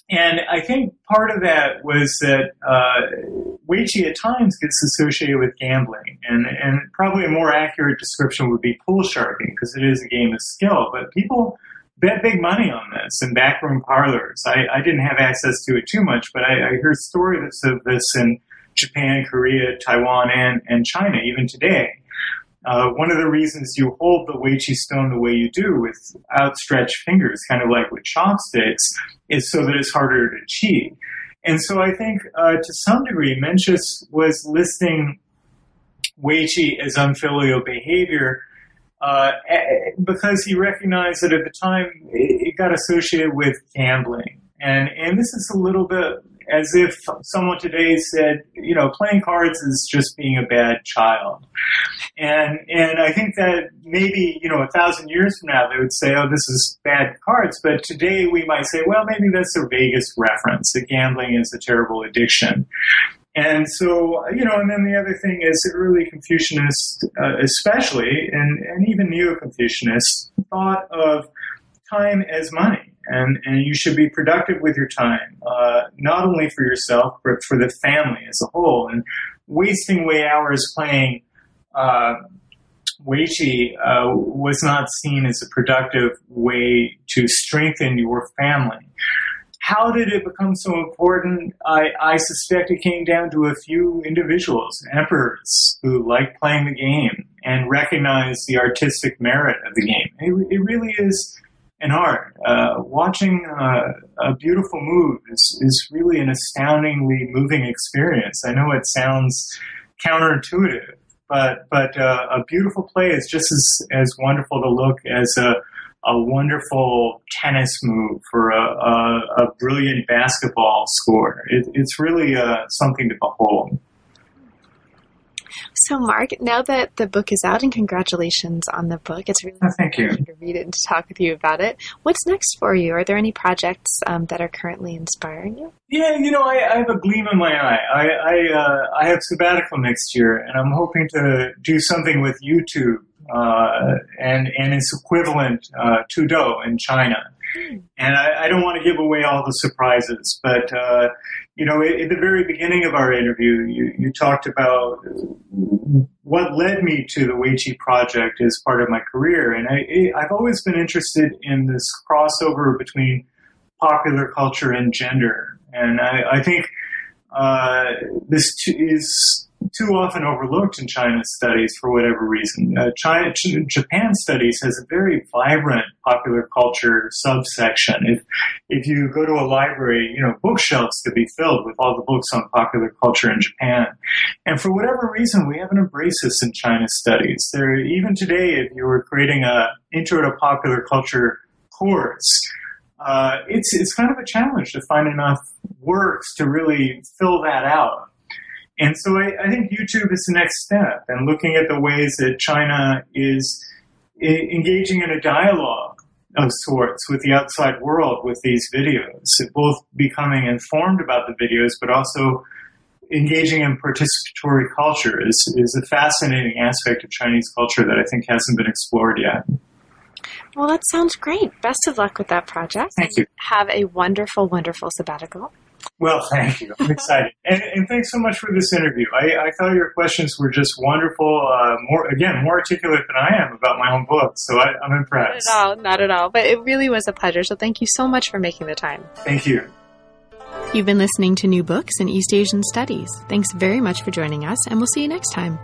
And I think part of that was that uh, Weiqi at times gets associated with gambling, and and probably a more accurate description would be pool sharking because it is a game of skill. But people bet big money on this in backroom parlors. I, I didn't have access to it too much, but I, I heard stories of this in Japan, Korea, Taiwan, and and China even today. Uh, one of the reasons you hold the Weiqi stone the way you do with outstretched fingers, kind of like with chopsticks, is so that it's harder to cheat. And so I think uh, to some degree, Mencius was listing Weiqi as unfilial behavior uh, because he recognized that at the time it got associated with gambling. And, and this is a little bit as if someone today said, you know, playing cards is just being a bad child. And and I think that maybe, you know, a thousand years from now they would say, oh, this is bad cards. But today we might say, well, maybe that's a Vegas reference, that gambling is a terrible addiction. And so, you know, and then the other thing is early Confucianists, uh, especially, and, and even Neo Confucianists, thought of time as money and, and you should be productive with your time, uh, not only for yourself, but for the family as a whole. And wasting away hours playing uh, Weiqi uh, was not seen as a productive way to strengthen your family. How did it become so important? I, I suspect it came down to a few individuals, emperors, who liked playing the game and recognized the artistic merit of the game. It, it really is an art. Uh, watching uh, a beautiful move is, is really an astoundingly moving experience. I know it sounds counterintuitive, but but uh, a beautiful play is just as, as wonderful to look as a, a wonderful tennis move or a, a, a brilliant basketball score. It, it's really uh, something to behold. So, Marc, now that the book is out, and congratulations on the book, it's really oh, thank you to read it and to talk with you about it. What's next for you? Are there any projects um, that are currently inspiring you? Yeah, you know, I, I have a gleam in my eye. I I, uh, I have sabbatical next year, and I'm hoping to do something with YouTube and and its equivalent, uh, Tudou in China. And I, I, don't want to give away all the surprises, but uh, you know, at, the very beginning of our interview, you, you talked about what led me to the Weiqi project as part of my career, and I, I've always been interested in this crossover between popular culture and gender, and I, I think uh, this is too often overlooked in China studies for whatever reason. Uh, China, Japan studies has a very vibrant popular culture subsection. If if you go to a library, you know bookshelves could be filled with all the books on popular culture in Japan. And for whatever reason, we haven't embraced this in China studies. There, even today, if you were creating a intro to popular culture course. Uh, it's it's kind of a challenge to find enough works to really fill that out. And so I, I, think YouTube is the next step and looking at the ways that China is I- engaging in a dialogue of sorts with the outside world with these videos, both becoming informed about the videos, but also engaging in participatory culture is, is a fascinating aspect of Chinese culture that I think hasn't been explored yet. Well, that sounds great. Best of luck with that project. Thank you. Have a wonderful, wonderful sabbatical. Well, thank you. I'm excited, and, and, thanks so much for this interview. I, I thought your questions were just wonderful. Uh, more again, more articulate than I am about my own book, so I, I'm impressed. Not at all, not at all. But it really was a pleasure. So thank you so much for making the time. Thank you. You've been listening to New Books in East Asian Studies. Thanks very much for joining us, and we'll see you next time.